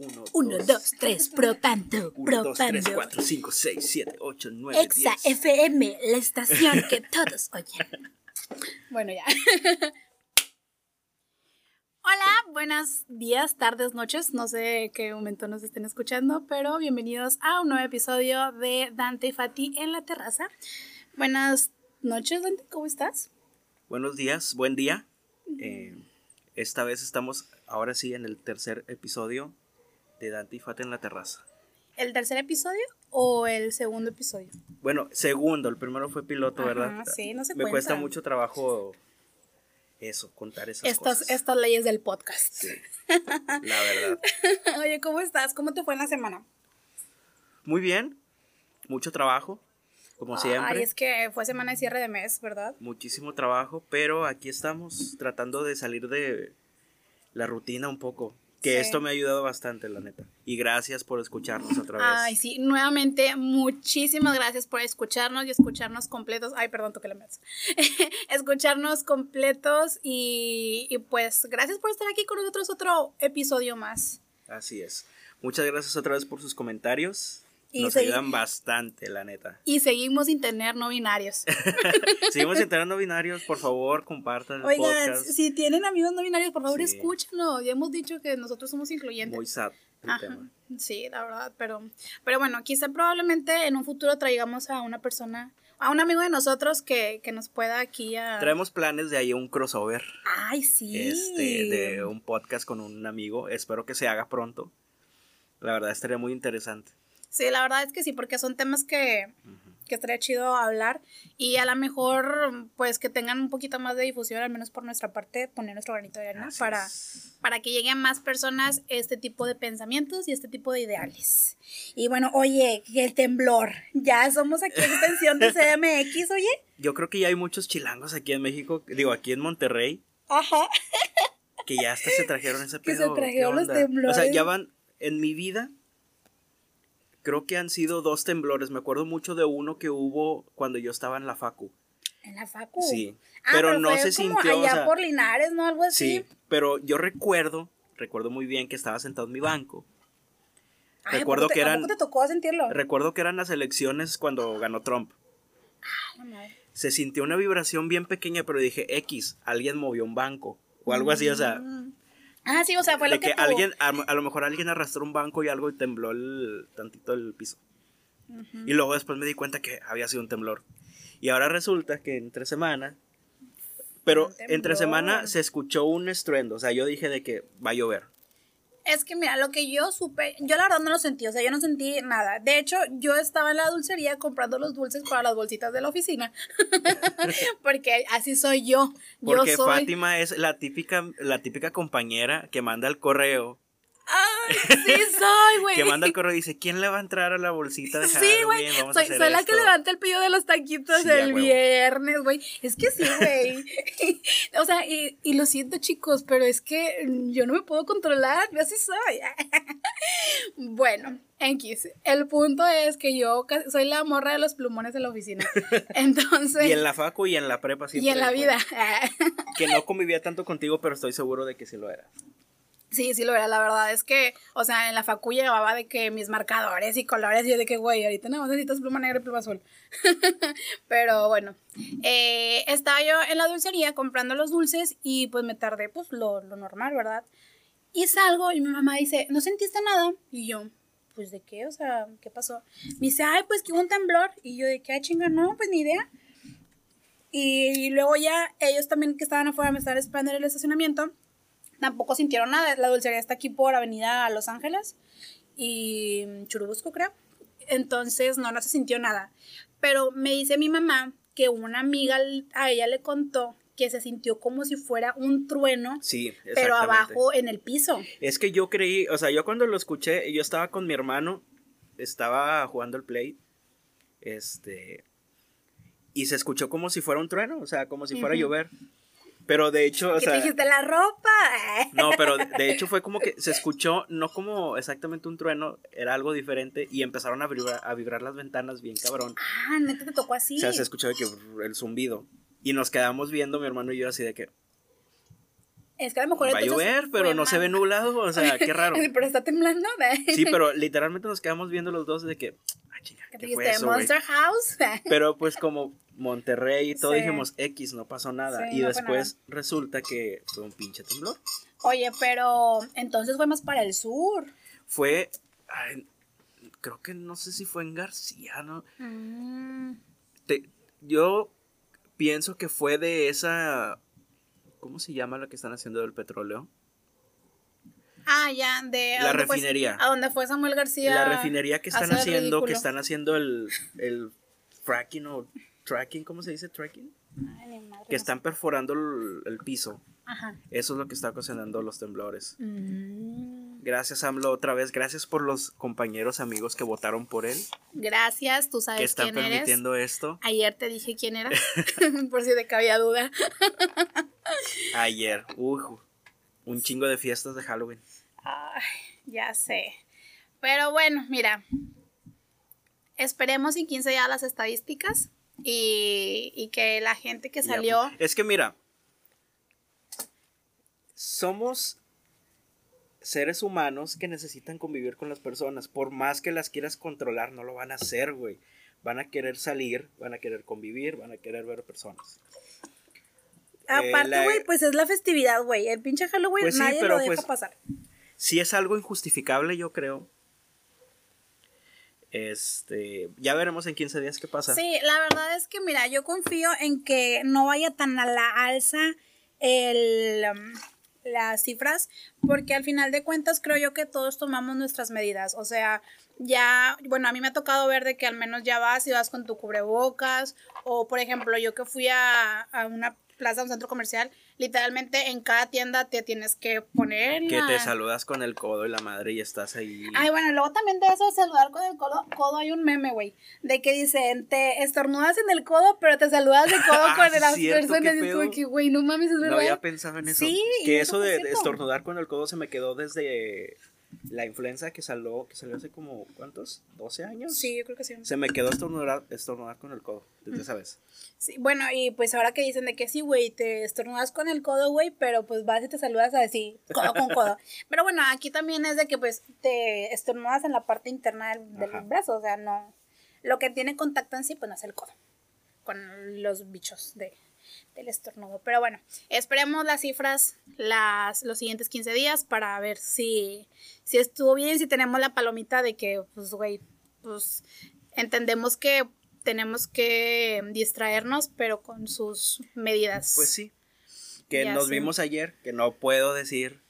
Uno, 1, 2, 3, probando, 1, 2, 3, probando. 4, 5, 6, 7, 8, 9, Exa 10. FM, la estación que todos oyen. Bueno, ya. Hola, buenos días, tardes, noches. No sé qué momento nos estén escuchando, pero bienvenidos a un nuevo episodio de Dante y Fati en la terraza. Buenas noches, Dante, ¿cómo estás? Buenos días, buen día. Eh, esta vez estamos ahora sí en el tercer episodio de Dante y Fate en la terraza. ¿El tercer episodio o el segundo episodio? Bueno, segundo, el primero fue piloto, Ajá, ¿verdad? sí, no se Me cuesta mucho trabajo eso, contar esas cosas. estas leyes del podcast. Sí, la verdad. Oye, ¿cómo estás? ¿Cómo te fue en la semana? Muy bien, mucho trabajo, como siempre. Ay, es que fue semana de cierre de mes, ¿verdad? Muchísimo trabajo, pero aquí estamos tratando de salir de la rutina un poco. Que Sí. esto me ha ayudado bastante, la neta. Y gracias por escucharnos otra vez. Ay, sí, nuevamente, muchísimas gracias por escucharnos y escucharnos completos. Ay, perdón, toqué la mesa. escucharnos completos y, y pues gracias por estar aquí con nosotros otro episodio más. Así es. Muchas gracias otra vez por sus comentarios. Y Nos ayudan bastante, la neta. Y seguimos sin tener no binarios. Seguimos entrando binarios, por favor, compartan el Oigan, podcast. si tienen amigos no binarios, por favor, Sí. escúchenlo. Ya hemos dicho que nosotros somos incluyentes. Muy sad el Ajá, tema. Sí, la verdad, pero, pero bueno, quizá probablemente en un futuro traigamos a una persona, a un amigo de nosotros que, que nos pueda aquí a... Traemos planes de ahí un crossover. Ay, sí. Este, de un podcast con un amigo. Espero que se haga pronto. La verdad estaría muy interesante. Sí, la verdad es que sí, porque son temas que, que estaría chido hablar y a lo mejor pues que tengan un poquito más de difusión, al menos por nuestra parte, poner nuestro granito de arena para, para que lleguen más personas este tipo de pensamientos y este tipo de ideales. Y bueno, oye, el temblor, ya somos aquí en extensión de CMX, oye. Yo creo que ya hay muchos chilangos aquí en México, digo, aquí en Monterrey, Ajá. que ya hasta se trajeron ese Que se pedo. ¿Qué trajeron los temblores. O sea, ya van, en mi vida, creo que han sido dos temblores. Me acuerdo mucho de uno que hubo cuando yo estaba en la facu. En la facu. Sí. Ah, pero, no fue se como sintió, o allá sea, por Linares, ¿no? Algo así. sí, pero yo recuerdo, recuerdo muy bien que estaba sentado en mi banco. Ay, ¿a recuerdo te- que ¿a eran- te tocó sentirlo? Recuerdo que eran las elecciones cuando ganó Trump. Ah, la madre. Se sintió una vibración bien pequeña, pero dije, X, alguien movió un banco. O algo así, o sea, Mm. Ah, sí, o sea, fue de lo que, que alguien, a, a lo mejor alguien arrastró un banco y algo y tembló el, tantito el piso. Y luego después me di cuenta que había sido un temblor. Y ahora resulta que entre semana, pero entre semana se escuchó un estruendo. O sea, yo dije de que va a llover. Es que mira, lo que yo supe, yo la verdad no lo sentí, o sea, yo no sentí nada. De hecho, yo estaba en la dulcería comprando los dulces para las bolsitas de la oficina. Porque así soy yo. Porque yo soy. Fátima es la típica, la típica compañera que manda el correo. Sí soy, güey. Que manda el correo y dice, ¿quién le va a entrar a la bolsita de Sí, güey. Soy, soy la que esto". levanta el pillo de los taquitos Sí, el viernes, güey. Es que sí, güey. o sea, y, y lo siento, chicos, pero es que yo no me puedo controlar. Yo así soy. bueno, X. El punto es que yo soy la morra de los plumones de la oficina. Entonces. Y en la facu y en la prepa y siempre en la vida. Que no convivía tanto contigo, pero estoy seguro de que sí lo era. Sí, sí lo era, la verdad es que, o sea, en la facu llevaba de que mis marcadores y colores y yo de que, güey, ahorita más necesitas pluma negra y pluma azul. Pero bueno, eh, estaba yo en la dulcería comprando los dulces y pues me tardé, pues lo, lo normal, ¿verdad? Y salgo y mi mamá dice, ¿no sentiste nada? Y yo, pues de qué, o sea, ¿qué pasó? Me dice, ay, pues que hubo un temblor. Y yo de qué, ah, chinga, no, pues ni idea. Y luego ya ellos también que estaban afuera me estaban esperando en el estacionamiento tampoco sintieron nada. La dulcería está aquí por Avenida Los Ángeles y Churubusco, creo. Entonces, no, no se sintió nada. Pero me dice mi mamá que una amiga a ella le contó que se sintió como si fuera un trueno, Sí, pero abajo en el piso. Es que yo creí, o sea, yo cuando lo escuché, yo estaba con mi hermano, estaba jugando el play, este, y se escuchó como si fuera un trueno, o sea, como si fuera a llover. Pero de hecho, o ¿Qué sea, te dijiste? La ropa. no, pero de, hecho fue como que se escuchó, no como exactamente un trueno, era algo diferente y empezaron a vibrar, a vibrar las ventanas bien cabrón. Ah, neta te tocó así. O sea, se escuchó de que el zumbido. Y nos quedamos viendo mi hermano y yo así de que, Es que a lo mejor Va a llover, pero no se ve nublado, o sea, qué raro. pero está temblando, ¿no? Sí, pero literalmente nos quedamos viendo los dos de que, ah, chinga, ¿Qué ¿qué fue eso? Monster House. Pero pues como Monterrey y todo Sí. dijimos X, no pasó nada. Sí, y no después resulta que fue un pinche temblor. Oye, pero entonces fue más para el sur. Fue, ay, creo que no sé si fue en García, ¿no? Mm, Te- yo pienso que fue de esa, ¿cómo se llama la que están haciendo del petróleo? Ah, ya, de... ¿a La fue- refinería. a donde fue Samuel García. la refinería que están haciendo, que están haciendo el, el fracking o tracking, ¿cómo se dice? Tracking. Ay, madre, Que no sé. están perforando el, el piso. Ajá. Eso es lo que está ocasionando los temblores. Mm, Gracias, AMLO, otra vez. Gracias por los compañeros, amigos que votaron por él, Gracias, tú que sabes están quién eres. permitiendo esto. Ayer te dije quién era, por si te cabía duda. Ayer, uy, un chingo de fiestas de Halloween. Ay, ya sé. Pero bueno, mira. Esperemos en 15 días las estadísticas y, y que la gente que salió. Es que mira, somos seres humanos que necesitan convivir con las personas. Por más que las quieras controlar, no lo van a hacer, güey. Van a querer salir, van a querer convivir, van a querer ver personas. Eh, Aparte, güey, pues es la festividad, güey. El pinche Halloween Pues sí, nadie pero lo deja pues- pasar. Si es algo injustificable, yo creo. Este, ya veremos en 15 días qué pasa. Sí, la verdad es que, mira, yo confío en que no vaya tan a la alza el, um, las cifras, porque al final de cuentas creo yo que todos tomamos nuestras medidas. O sea, ya, bueno, a mí me ha tocado ver de que al menos ya vas y vas con tu cubrebocas, o por ejemplo, yo que fui a, a una plaza, un centro comercial, literalmente en cada tienda te tienes que poner Que la- te saludas con el codo y la madre y estás ahí. Ay, bueno, luego también de eso de saludar con el codo, codo hay un meme, güey, de que dicen, te estornudas en el codo, pero te saludas de codo Ah, con las cierto, personas. Y es como pedo. que, güey, no mames, es no verdad. había pensado en eso. Sí, que es eso de, estornudar con el codo se me quedó desde la influenza que salió, que salió hace como, ¿cuántos? ¿12 años? Sí, yo creo que sí. Se me quedó estornudar, estornudar con el codo, desde esa vez. Sí, Bueno, y pues ahora que dicen de que sí, güey, te estornudas con el codo, güey, pero pues vas y te saludas así, codo con codo. Pero bueno, aquí también es de que pues te estornudas en la parte interna del, del brazo, o sea, no. Lo que tiene contacto en sí, pues no es el codo, con los bichos de, del estornudo. Pero bueno, esperemos las cifras las, los siguientes 15 días para ver si, si estuvo bien, si tenemos la palomita de que, pues, güey, pues entendemos que tenemos que distraernos, pero con sus medidas. Pues sí. Que Ya nos vimos ayer, que no puedo decir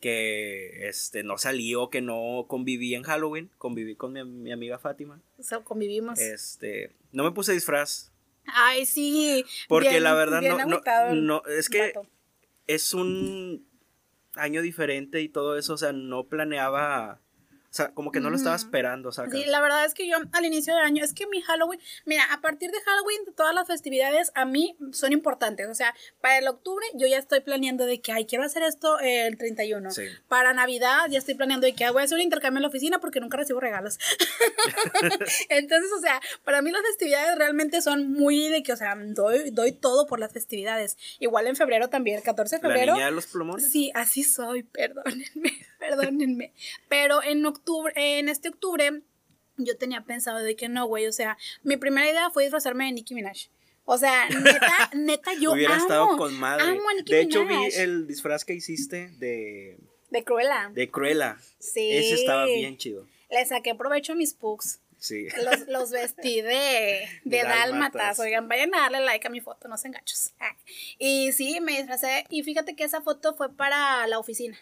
que este no salí o que no conviví en Halloween, conviví con mi, mi amiga Fátima. O sea, convivimos. Este, no me puse disfraz Ay, sí. porque bien- la verdad no, no, no, es que vato. es un año diferente y todo eso, o sea, no planeaba, o sea, como que no lo estaba esperando, sea, Sí, la verdad es que yo al inicio del año, es que mi Halloween, mira, a partir de Halloween, todas las festividades a mí son importantes. O sea, para el octubre yo ya estoy planeando de que, ay, quiero hacer esto el 31. Sí. Para Navidad ya estoy planeando de que "Ay, voy a hacer un intercambio en la oficina porque nunca recibo regalos. Entonces, o sea, para mí las festividades realmente son muy de que, o sea, doy, doy todo por las festividades. Igual en febrero también, el 14 de la febrero. niña de los plumones. Sí, así soy, perdónenme, perdónenme. Pero en octubre, en este octubre, yo tenía pensado de que no, güey, o sea, mi primera idea fue disfrazarme de Nicki Minaj. O sea, neta, neta, yo Hubiera amo, estado con madre. amo a Nicki de hecho, vi Minaj. el disfraz que hiciste de, De Cruella. de Cruella. Sí. Ese estaba bien chido. Le saqué provecho a mis pugs. Sí. Los, los vestí de, de, dálmatas. Oigan, vayan a darle like a mi foto, no sean gachos. Ah. Y sí, me disfracé. Y fíjate que esa foto fue para la oficina.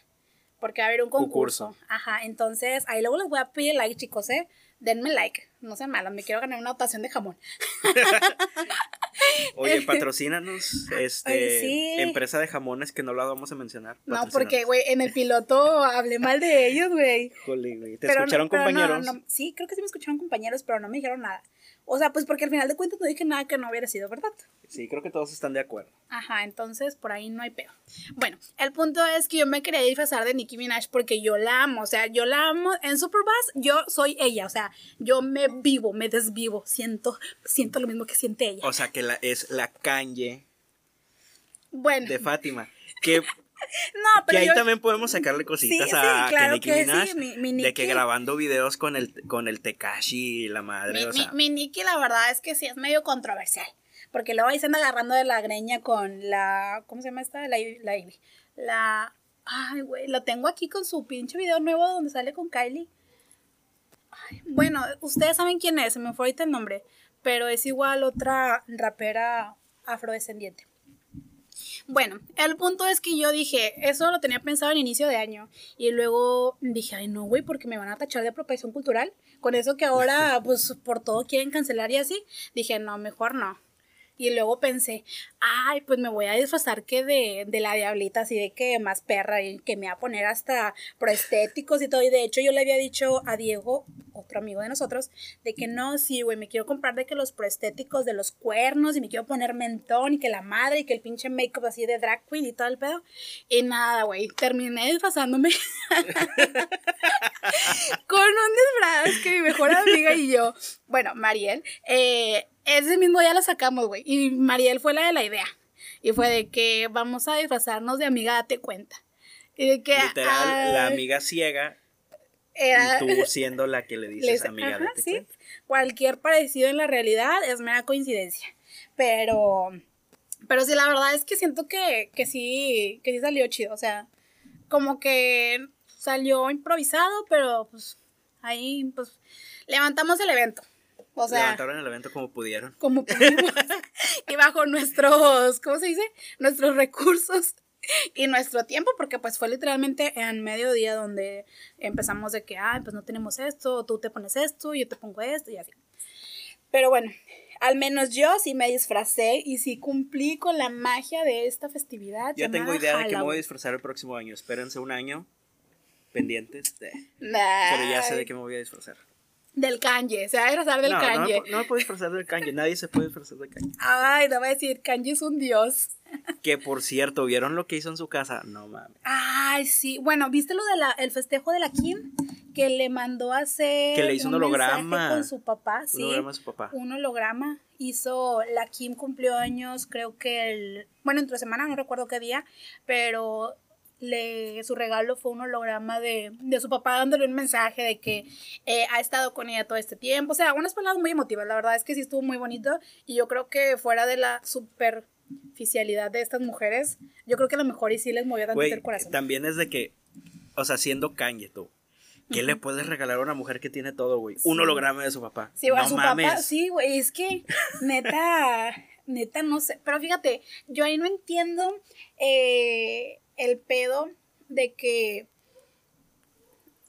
Porque va a haber un concurso. Concurso. Ajá, entonces ahí luego les voy a pedir like, chicos, ¿eh? Denme like. No sean malos, me quiero ganar una dotación de jamón. Oye, patrocínanos. Este, sí. empresa de jamones que no la vamos a mencionar. No, porque, güey, en el piloto hablé mal de ellos, güey. Jole, güey. ¿Te Pero escucharon no, compañeros? no, sí, creo que sí me escucharon compañeros, pero no me dijeron nada. O sea, pues porque al final de cuentas no dije nada que no hubiera sido verdad. Sí, creo que todos están de acuerdo. Ajá, entonces por ahí no hay pedo. Bueno, el punto es que yo me quería disfrazar de Nicki Minaj porque yo la amo, o sea, yo la amo en Superbass, yo soy ella, o sea, yo me vivo, me desvivo, siento, siento lo mismo que siente ella. O sea, que la, es la Kanye Bueno, de Fátima. Que No, Que pero ahí yo- también podemos sacarle cositas Sí, a sí, claro Nicki que sí, mi- de que grabando videos con el, con el Tekashi y la madre, Mi, o sea. mi Nicki, la verdad es que sí es medio controversial. Porque luego ahí se anda agarrando de la greña con la. ¿Cómo se llama esta? La Ivy. La. La ay, güey. Lo tengo aquí con su pinche video nuevo donde sale con Kylie. Ay, bueno, ustedes saben quién es, se me fue ahorita el nombre. Pero es igual otra rapera afrodescendiente. Bueno, el punto es que yo dije, eso lo tenía pensado en inicio de año. Y luego dije, ay, no, güey, porque me van a tachar de apropiación cultural. Con eso que ahora, pues, por todo quieren cancelar y así. Dije, no, mejor no. Y luego pensé, ay, pues me voy a disfrazar que de, de la diablita, así de que más perra, y que me va a poner hasta proestéticos y todo. Y de hecho, yo le había dicho a Diego, otro amigo de nosotros, de que no, sí, güey, me quiero comprar de que los proestéticos de los cuernos y me quiero poner mentón y que la madre y que el pinche make-up así de drag queen y todo el pedo. Y nada, güey, terminé disfrazándome con un disfraz que mi mejor amiga y yo, bueno, Mariel, eh, ese mismo día la sacamos, güey. Y Mariel fue la de la idea. Y fue de que vamos a disfrazarnos de amiga, date cuenta. Y de que. Literal, la ay, amiga ciega era- y tú siendo la que le dices les- amiga ajá, date sí. cuenta. Cualquier parecido en la realidad es mera coincidencia. Pero. Pero sí, la verdad es que siento que, que sí. Que sí salió chido. O sea, como que salió improvisado, pero pues. Ahí, pues. Levantamos el evento. O sea. Levantaron el evento como pudieron. como pudimos y bajo nuestros, ¿cómo se dice? Nuestros recursos y nuestro tiempo, porque pues fue literalmente en mediodía donde empezamos de que, ay, pues no tenemos esto, tú te pones esto, yo te pongo esto y así. Pero bueno, al menos yo sí me disfracé y sí cumplí con la magia de esta festividad. Yo tengo idea de que me voy a Halloween. disfrazar el próximo año. Espérense un año pendientes de... Nah, Pero ya sé de qué me voy a disfrazar. Del kanje, se va a disfrazar del no, me, no me puedo disfrazar del kanji. Nadie se puede disfrazar del kanji. Ay, no voy a decir, kanje es un dios. Que por cierto, ¿vieron lo que hizo en su casa? No mames. Ay, sí. Bueno, ¿viste lo del festejo de la Kim? Que le mandó a hacer. Que le hizo un holograma. Con su papá, sí. Un holograma de su papá. Un holograma. Hizo. La Kim cumplió años, creo que el. Bueno, entre semana, no recuerdo qué día. Pero le, su regalo fue un holograma de, de su papá dándole un mensaje de que eh, ha estado con ella todo este tiempo. O sea, unas palabras muy emotivas. La verdad es que sí estuvo muy bonito. Y yo creo que fuera de la superficialidad de estas mujeres, yo creo que a lo mejor y sí les movió tanto el corazón. también es de que, o sea, siendo Kanye tú, ¿qué le puedes regalar a una mujer que tiene todo, güey? Un holograma de su papá. Sí, a no su mames. papá, sí, güey, es que neta, neta, no sé, pero fíjate, yo ahí no entiendo eh, el pedo de que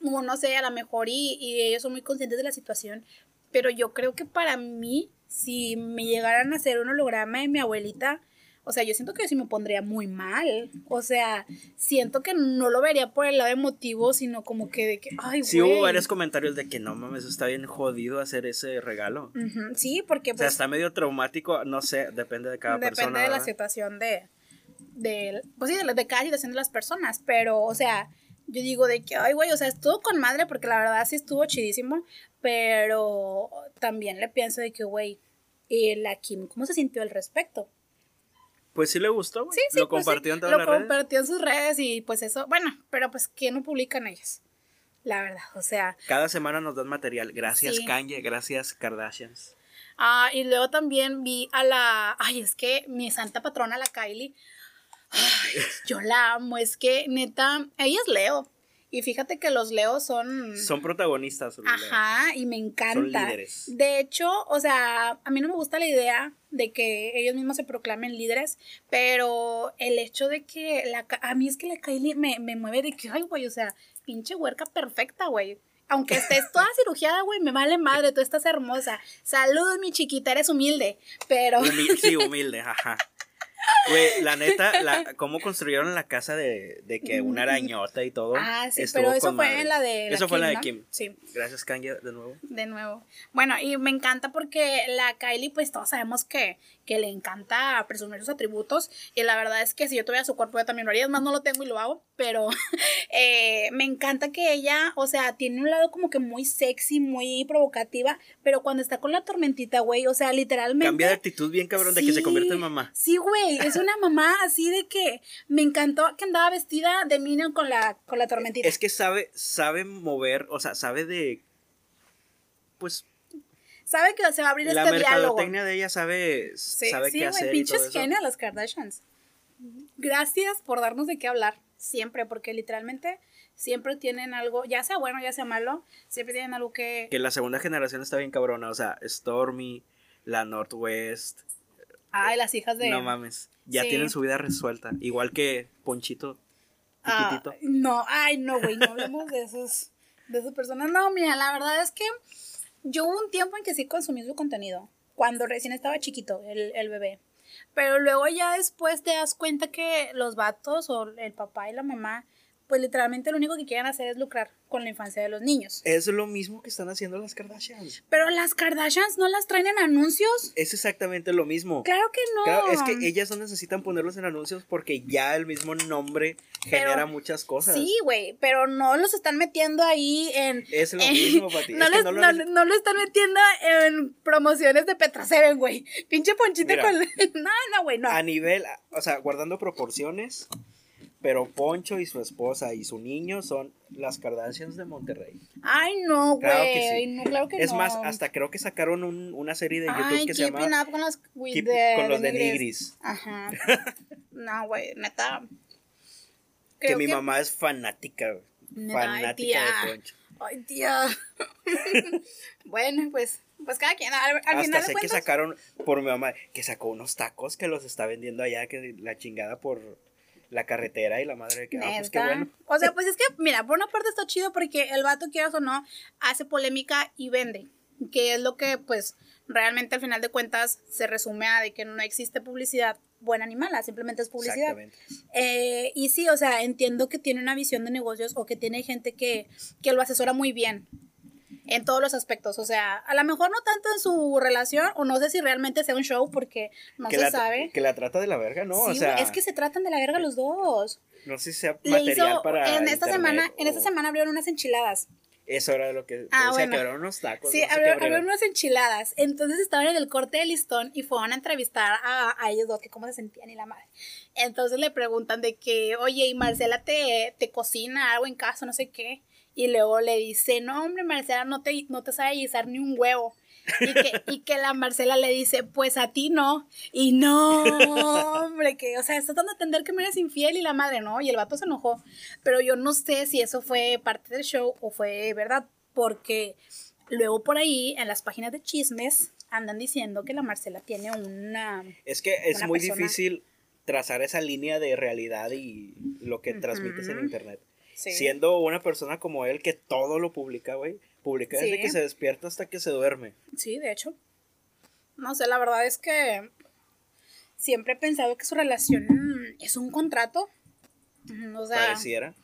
uno sé, a lo mejor y, y ellos son muy conscientes de la situación, pero yo creo que para mí, si me llegaran a hacer un holograma de mi abuelita, o sea, yo siento que yo sí me pondría muy mal. O sea, siento que no lo vería por el lado emotivo, sino como que de que, ay, Sí hubo güey. varios comentarios de que no mames, está bien jodido hacer ese regalo. Sí, porque O sea, pues está medio traumático, no sé, depende de cada Depende persona. de la situación de, de, pues sí, de, de cada situación de las personas, pero, o sea, yo digo de que, ay, güey, o sea, estuvo con madre, porque la verdad sí estuvo chidísimo, pero también le pienso de que, güey, eh, la Kim, ¿cómo se sintió al respecto? Pues sí le gustó, güey. Sí, sí, Lo pues sí, compartió en todas lo las redes. compartió en sus redes y pues eso, bueno, pero pues, ¿quién no publican ellos? La verdad, o sea, Cada semana nos dan material. Gracias Sí. Kanye, gracias Kardashians. Ah, y luego también vi a la. Ay, es que mi santa patrona, la Kylie. Ay, yo la amo. Es que, neta, ella es Leo. Y fíjate que los Leos son. Son protagonistas. Ajá, y me encanta. líderes. De hecho, o sea, a mí no me gusta la idea de que ellos mismos se proclamen líderes, pero el hecho de que la, a mí es que la Kylie me, me mueve de que, ay, güey, o sea, pinche huerca perfecta, güey. Aunque estés toda cirugiada, güey, me vale madre, tú estás hermosa. Saludos, mi chiquita, eres humilde, pero... Humil- sí, humilde, ajá. Güey, la neta, la, cómo construyeron la casa de, de que una arañota y todo. Ah, sí, pero eso fue madre. en la de la Eso fue en la de ¿no? Kim. Sí. Gracias, Kanye, de nuevo. de nuevo. Bueno, y me encanta porque la Kylie, pues todos sabemos que, que le encanta presumir sus atributos. Y la verdad es que si yo tuviera su cuerpo, yo también lo haría. Es más, no lo tengo y lo hago. Pero eh, me encanta que ella, o sea, tiene un lado como que muy sexy, muy provocativa. Pero cuando está con la tormentita, güey, o sea, literalmente. Cambia de actitud bien cabrón de que se convierte en mamá. Sí, güey, es una mamá así de que me encantó que andaba vestida de Minion con la, con la tormentita. Es que sabe, sabe mover, o sea, sabe de. Pues. Sabe que se va a abrir la este diálogo. mercadotecnia de ella sabe, Sí, sabe sí, qué hacer. todo pinches las Kardashians. Gracias por darnos de qué hablar, siempre, porque literalmente siempre tienen algo, ya sea bueno, ya sea malo, siempre tienen algo que... Que la segunda generación está bien cabrona, o sea, Stormy, la Northwest. Ay, las hijas de... No mames. Ya Sí. tienen su vida resuelta. Igual que Ponchito. Ah, no, ay, no, güey, no hablemos de esos, de esas personas. No, mira, la verdad es que yo hubo un tiempo en que sí consumí su contenido, cuando recién estaba chiquito, el, el bebé. Pero luego ya después te das cuenta que los vatos o el papá y la mamá, pues literalmente lo único que quieren hacer es lucrar con la infancia de los niños. Es lo mismo que están haciendo las Kardashians. Pero las Kardashians no las traen en anuncios. Es exactamente lo mismo. Claro que no. Claro, es que ellas no necesitan ponerlos en anuncios porque ya el mismo nombre Pero- genera muchas cosas. Sí, güey, pero no los están metiendo ahí en... Es lo en- mismo, Pati. No, Es que les- no lo no- neces- no lo están metiendo en promociones de Petra Seven, güey. Pinche ponchito Mira. con... No, no, güey, no. A nivel, o sea, guardando proporciones, pero Poncho y su esposa y su niño son las Kardashians de Monterrey. Ay, no, güey. Claro que sí. No, claro que Es no. más, hasta creo que sacaron un- una serie de YouTube Ay, que se llama up con los, Keep- the- con los de nigris. Ajá. No, güey, neta. Que mi mamá es fanática, güey. Ay, fanática de Poncho. Ay, tía. bueno, pues, pues cada quien. Al, al final Hasta de sé que sacaron por mi mamá, que sacó unos tacos que los está vendiendo allá, que la chingada por la carretera y la madre que, ah, pues qué bueno. O sea, pues es que, mira, por una parte está chido porque el vato, quieras o no, hace polémica y vende. Que es lo que, pues, realmente al final de cuentas se resume a de que no existe publicidad buena ni mala, simplemente es publicidad. Exactamente. Eh, y sí, o sea, entiendo que tiene una visión de negocios o que tiene gente que, que lo asesora muy bien en todos los aspectos. O sea, a lo mejor no tanto en su relación, o no sé si realmente sea un show porque no que, se la, sabe. que la trata de la verga, ¿no? Sí, o sea, es que se tratan de la verga los dos. no sé si sea material hizo, para en esta internet semana, en esta semana abrieron unas enchiladas. Eso era lo que Ah, bueno. que abrieron unos tacos. Sí, no sé abrieron. abrieron unas enchiladas. Entonces estaban en el corte de listón y fueron a entrevistar a, a ellos dos, que cómo se sentían y la madre. Entonces le preguntan de que, oye, ¿y Marcela te, te cocina algo en casa, no sé qué? Y luego le dice, no, hombre, Marcela no te, no te sabe guisar ni un huevo. Y que, y que la Marcela le dice, pues a ti no. Y no, hombre, que, o sea, estás dando a entender que me eres infiel y la madre no. Y el vato se enojó. Pero yo no sé si eso fue parte del show o fue verdad. Porque luego por ahí, en las páginas de chismes, andan diciendo que la Marcela tiene una. Es que es muy persona- difícil trazar esa línea de realidad y lo que transmites en internet. Sí. Siendo una persona como él que todo lo publica, güey. Publica desde Sí. que se despierta hasta que se duerme. Sí, de hecho. No sé, la verdad es que siempre he pensado que su relación es un contrato. O sea, Pareciera.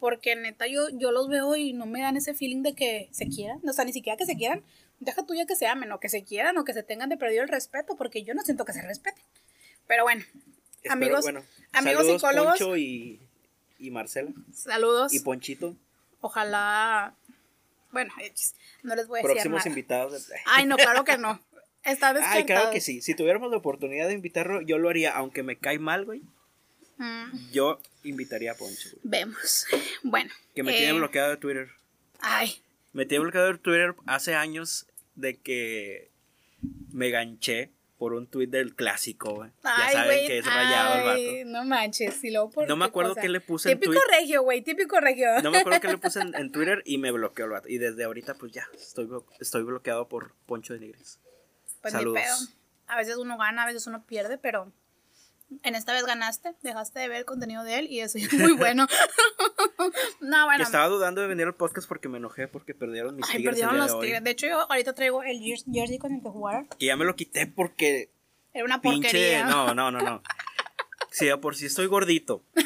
porque neta yo, yo los veo y no me dan ese feeling de que se quieran. O sea, ni siquiera que se quieran. Deja tuya que se amen o que se quieran o que se tengan de perdido el respeto, porque yo no siento que se respeten. Pero bueno, Espero- amigos, bueno, amigos saludos, psicólogos, Poncho y, y Marcela. saludos. Y Ponchito. Ojalá. Bueno, no les voy a decir Próximos nada. invitados. Ay, no, claro que no. Está descartado. Ay, claro que sí. Si tuviéramos la oportunidad de invitarlo, yo lo haría. Aunque me cae mal, güey. Mm, Yo invitaría a Poncho. güey. vemos. Bueno. Que me eh, tiene bloqueado de Twitter. Ay, Me tiene bloqueado de Twitter hace años de que me ganché por un tweet del clásico, güey. Ya saben güey. que es rayado el ay, vato. No manches. Y luego por No me acuerdo qué le puse en Típico regio, güey. Típico regio. No me acuerdo qué le puse en, en Twitter y me bloqueó el vato. Y desde ahorita, pues ya, estoy, estoy bloqueado por Poncho de Nigris. Pues Saludos. ni pedo. A veces uno gana, a veces uno pierde, pero en esta vez ganaste, dejaste de ver el contenido de él y eso es muy bueno. No, bueno. Estaba dudando de venir al podcast porque me enojé porque perdieron mis Ay, tigres perdieron los de hoy. tigres. De hecho, yo ahorita traigo el jer- jersey con el que jugaron. Y ya me lo quité porque Era una pinche... porquería. No, no, no, no. Sí, de por si estoy gordito.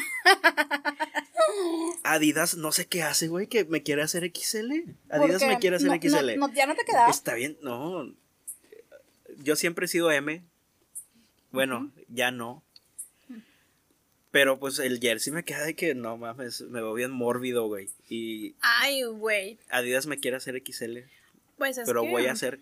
Adidas, no sé qué hace, güey, que me quiere hacer XL. Adidas me quiere hacer no- XL. no- no, ya no te quedaba. Está bien, no. Yo siempre he sido M. Bueno, ya no. Pero pues el jersey me queda de que no mames, me veo bien mórbido, güey. Y Ay, güey. Adidas me quiere hacer XL, Pues es pero que voy a hacer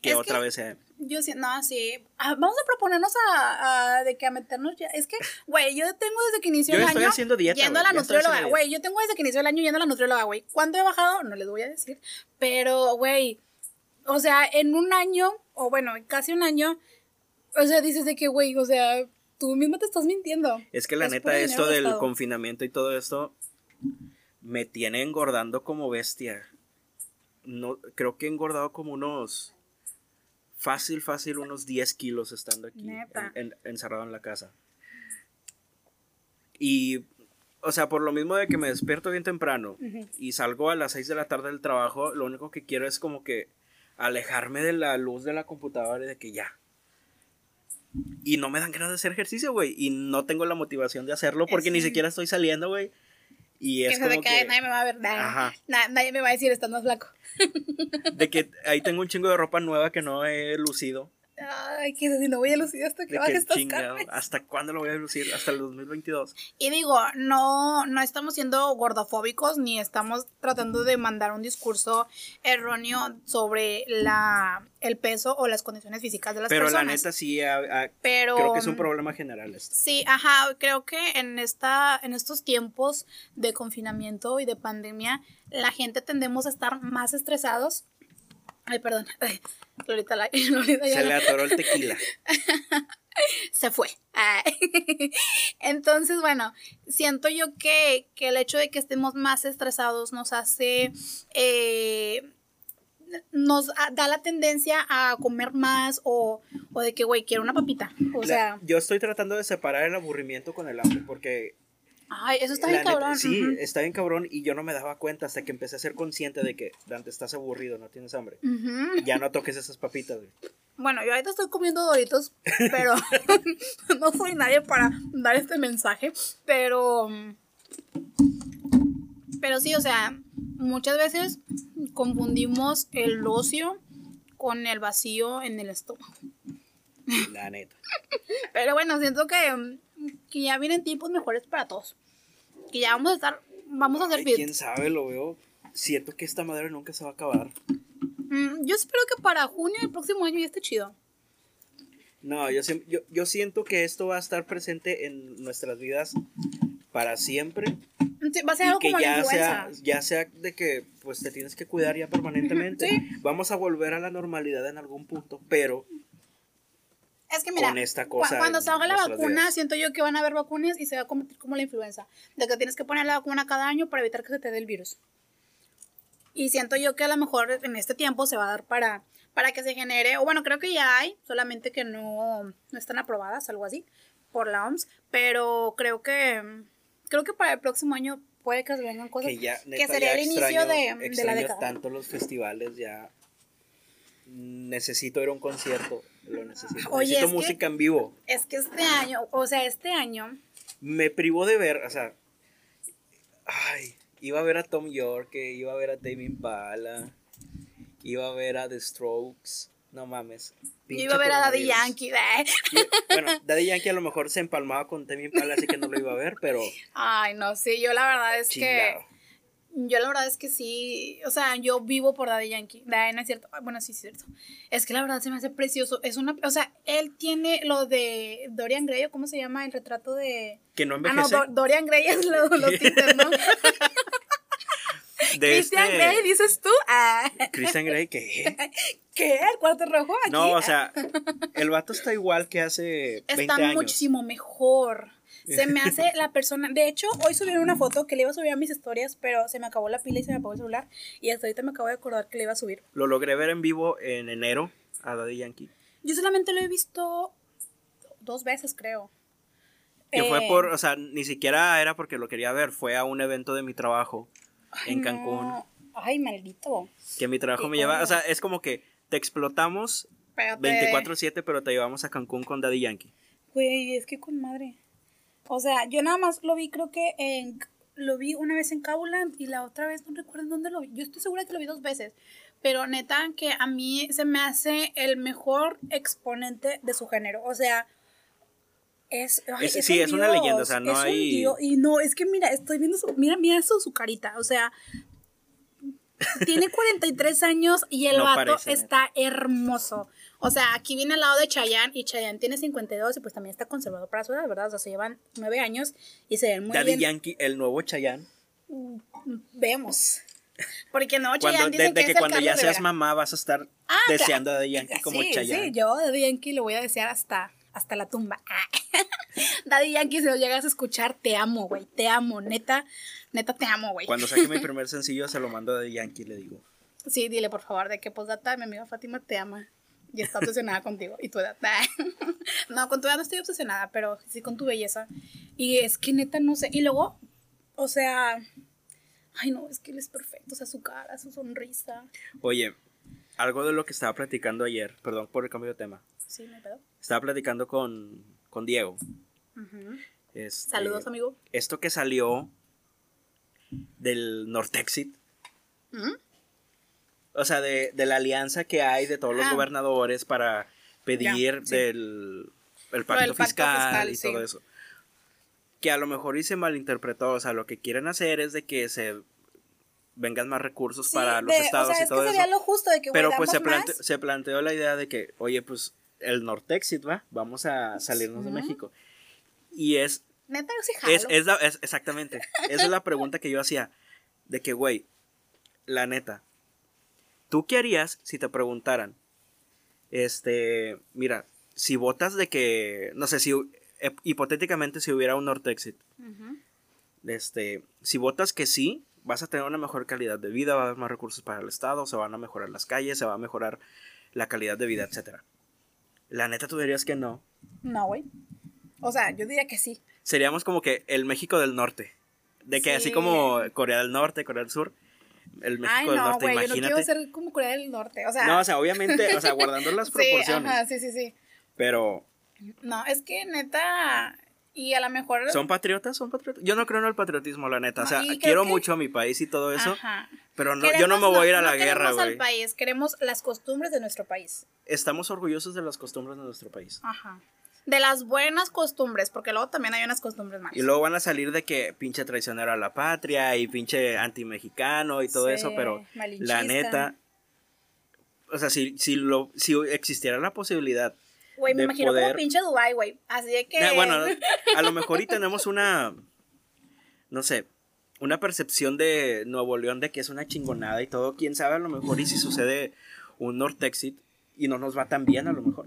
que Es otra que- vez sea. Yo sí, no, sí. Ah, vamos a proponernos a, a- de que a meternos ya. Es que, güey, yo tengo desde que inició Yo el estoy año. haciendo dieta, Yendo a la nutrióloga. Güey, yo tengo desde que inició el año yendo a la nutrióloga, güey. ¿Cuánto he bajado? No les voy a decir. Pero, güey, o sea, en un año, o bueno, en casi un año, o sea, dices de que, güey, o sea, tú mismo te estás mintiendo. Es que la Es neta, esto del gastado. confinamiento y todo esto me tiene engordando como bestia. No, creo que he engordado como unos. Fácil, fácil, unos 10 kilos estando aquí, Neta. en- en- encerrado en la casa. Y, o sea, por lo mismo de que me despierto bien temprano y salgo a las 6 de la tarde del trabajo, lo único que quiero es como que alejarme de la luz de la computadora y de que ya. Y no me dan ganas de hacer ejercicio, güey. Y no tengo la motivación de hacerlo porque ni Sí. siquiera estoy saliendo, güey. Y Que es se como que nadie me va a ver, nadie, Ajá. na- nadie me va a decir, estás más flaco. de que ahí tengo un chingo de ropa nueva que no he lucido. Ay, que si no voy a lucir hasta que baje estas chingado, carnes. ¿hasta cuándo lo voy a lucir? Hasta el 2022. Y digo, no, no estamos siendo gordofóbicos ni estamos tratando de mandar un discurso erróneo sobre la, el peso o las condiciones físicas de las Pero personas. la neta sí, a- a- Pero creo que es un problema general esto. Sí, ajá, creo que en esta, en estos tiempos de confinamiento y de pandemia, la gente tendemos a estar más estresados. Ay, perdón. Ay, Lolita, la, Lolita ya Se le atoró el tequila. se fue. Entonces, bueno, siento yo que, que el hecho de que estemos más estresados nos hace, eh, nos da la tendencia a comer más o, o de que, güey, quiero una papita. O La- sea, yo estoy tratando de separar el aburrimiento con el hambre porque ay, eso está bien cabrón. sí, está bien cabrón y yo no me daba cuenta hasta que empecé a ser consciente de que Dante estás aburrido, no tienes hambre. Ya no toques esas papitas, güey. Bueno, yo ahorita estoy comiendo doritos, pero no soy nadie para dar este mensaje, pero pero sí, o sea, muchas veces confundimos el ocio con el vacío en el estómago. La neta. Pero bueno, siento que, que ya vienen tiempos mejores para todos. Que ya vamos a estar, vamos a hacer Ay, fit. quién sabe, lo veo. Siento que esta madre nunca se va a acabar. Mm, yo espero que para junio del próximo año ya esté chido. No, yo, yo, yo siento que esto va a estar presente en nuestras vidas para siempre. Sí, Va a ser Y algo que como ya sea, ya sea de que pues te tienes que cuidar ya permanentemente. Sí. Vamos a volver a la normalidad en algún punto, pero Es que mira, con esta cu- cosa cuando en salga la vacuna, vidas. siento yo que van a haber vacunas y se va a convertir como la influenza, de que tienes que poner la vacuna cada año para evitar que se te dé el virus. Y siento yo que a lo mejor en este tiempo se va a dar para, para que se genere, o bueno, creo que ya hay, solamente que no, no están aprobadas, algo así, por la OMS, pero creo que creo que para el próximo año puede que se vengan cosas que ya que neta, sería ya el inicio extraño- de, de la década. tanto los festivales ya necesito ir a un concierto lo necesito Oye, necesito es que- música en vivo Es que este año, o sea, este año me privó de ver o sea ay iba a ver a Tom York iba a ver a Tame Impala iba a ver a The Strokes no mames yo iba a ver a Daddy. Yankee. ¿eh? Y- bueno Daddy Yankee a lo mejor se empalmaba con Tame Impala así que no lo iba a ver pero Ay, no, sí, yo la verdad es chingado que yo la verdad es que sí, o sea, yo vivo por Daddy Yankee. Daddy, no es cierto. Bueno, sí es cierto. Es que la verdad se me hace precioso. Es una, o sea, él tiene lo de Dorian Gray, ¿o ¿cómo se llama? El retrato de que no Ah, no, envejece Do- Dorian Gray es lo- los títeres, ¿no? de Christian este Grey, dices tú. Ah, Christian Grey que ¿Qué? ¿El cuarto rojo? Aquí. No, o sea, el vato está igual que hace 20 está años. muchísimo mejor. Se me hace la persona. De hecho, hoy subieron una foto que le iba a subir a mis historias, pero se me acabó la pila y se me apagó el celular. Y hasta ahorita me acabo de acordar que le iba a subir. Lo logré ver en vivo en enero a Daddy Yankee. Yo solamente lo he visto dos veces, creo. Que fue Eh, por, o sea, ni siquiera era porque lo quería ver, fue a un evento de mi trabajo en no. Cancún. Ay, maldito. Que mi trabajo Qué me lleva, o sea, es como que te explotamos Pero te- 24/7, pero te llevamos a Cancún con Daddy Yankee. Güey, es que con madre. O sea, yo nada más lo vi, creo que en. Lo vi una vez en Kabuland y la otra vez no recuerdo en dónde lo vi. Yo estoy segura que lo vi dos veces. Pero neta, que a mí se me hace el mejor exponente de su género. O sea, es. ay, Es- sí, un es una leyenda, o sea, no es un hay- dios. Y no, es que mira, estoy viendo su. Mira, mira su, su carita. O sea, tiene 43 años y el No vato parece, está hermoso. O sea, aquí viene al lado de Chayanne y Chayanne tiene 52 y pues también está conservado para su edad, ¿verdad? O sea, se llevan 9 años y se ven muy Daddy bien. Yankee, el nuevo Chayanne. Vemos. Porque no, Chayanne dice que, que es el cuando ya seas mamá vas a estar Ah, deseando a Daddy Yankee como sí, Chayanne. Sí, yo Daddy Yankee lo voy a desear hasta, hasta la tumba. Daddy Yankee, si lo llegas a escuchar, te amo, güey. Te amo, neta. Neta, te amo, güey. Cuando saque mi primer sencillo se lo mando a Daddy Yankee le digo. Sí, dile por favor de que postdata mi amiga Fátima te ama y está obsesionada contigo y tu edad. No, con tu edad no estoy obsesionada, pero sí con tu belleza. Y es que neta no sé. Y luego, o sea, ay no, es que él es perfecto, o sea, su cara, su sonrisa. Oye, algo de lo que estaba platicando ayer, perdón por el cambio de tema. Sí, me pedo. Estaba platicando con, con Diego. Este, Saludos, amigo. Esto que salió del Nortexit. ¿Mm? O sea, de, de la alianza que hay de todos los Ah. gobernadores para pedir Ya, del el pacto, fiscal, fiscal, y todo eso. Que a lo mejor y se malinterpretó. O sea, lo que quieren hacer es de que se vengan más recursos Sí, para los de- estados o sea, y es todo que eso. sería lo justo de que güey, Pero pues se, plante- se planteó la idea de que, oye, pues el Nortexit, ¿va? Vamos a salirnos de. México. Y es, Neta, sí es, es, la- es- exactamente, esa es la pregunta que yo hacía. De que, güey, la neta, ¿tú qué harías si te preguntaran? Este, mira, si votas de que, no sé, si hipotéticamente si hubiera un Nortexit, Ujú. este, si votas que sí, vas a tener una mejor calidad de vida, va a haber más recursos para el Estado, se van a mejorar las calles, se va a mejorar la calidad de vida, etcétera. La neta, tú dirías que no. No, güey. O sea, yo diría que sí. Seríamos como que el México del Norte. De que así Sí. como Corea del Norte, Corea del Sur, el México Ay, del no, Norte, güey, yo no quiero imagínate. ser como Corea del Norte. O sea, No, o sea, obviamente, o sea, guardando las sí, proporciones. ajá, sí, sí, sí. Pero, No, es que neta, y a lo mejor... ¿son patriotas? ¿Son patriotas? Yo no creo en el patriotismo, la neta. O sea, quiero que- mucho a mi país y todo eso, Ajá. pero no, yo no me voy a ir a la guerra, queremos al güey. país, queremos las costumbres de nuestro país. Estamos orgullosos de las costumbres de nuestro país. Ajá. De las buenas costumbres, porque luego también hay unas costumbres malas. Y luego van a salir de que pinche traicionero a la patria y pinche anti-mexicano y todo Sí, eso, pero malinchista. la neta, o sea, si, si, lo, si existiera la posibilidad, Güey, me imagino como pinche Dubai, güey. Así de que... Ya, bueno, a lo mejor y tenemos una, no sé, una percepción de Nuevo León de que es una chingonada y todo, quién sabe, a lo mejor y si sucede un Nortexit y no nos va tan bien a lo mejor.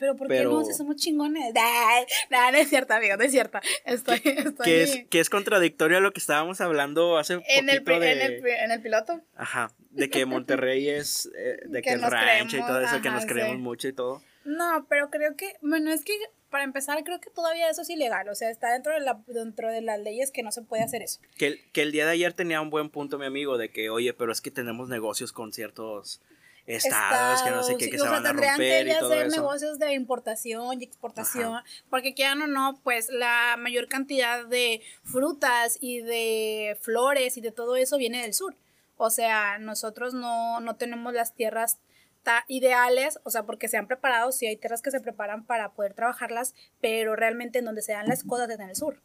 Pero ¿por qué pero- no? Si somos chingones. Ay, No, no es cierto, amigo, no es cierto. Estoy, estoy... Que es, que es contradictorio a lo que estábamos hablando hace en, poquito de... en, el, en el piloto. Ajá, de que Monterrey es, eh, de que, Que es rancho y todo eso, que nos creemos sí. mucho y todo. No, pero creo que, bueno, es que para empezar, creo que todavía eso es ilegal. O sea, está dentro de, la, dentro de las leyes que no se puede hacer eso. Que, que el día de ayer tenía un buen punto mi amigo de que, oye, pero es que tenemos negocios con ciertos estados, que no sé qué, que o se sea, van a romper que y todo hacer eso. negocios de importación y exportación, porque quieran o no, pues la mayor cantidad de frutas y de flores y de todo eso viene del sur. O sea, nosotros no, no tenemos las tierras ideales, o sea, porque se han preparado, sí hay tierras que se preparan para poder trabajarlas, pero realmente en donde se dan las cosas es en el sur.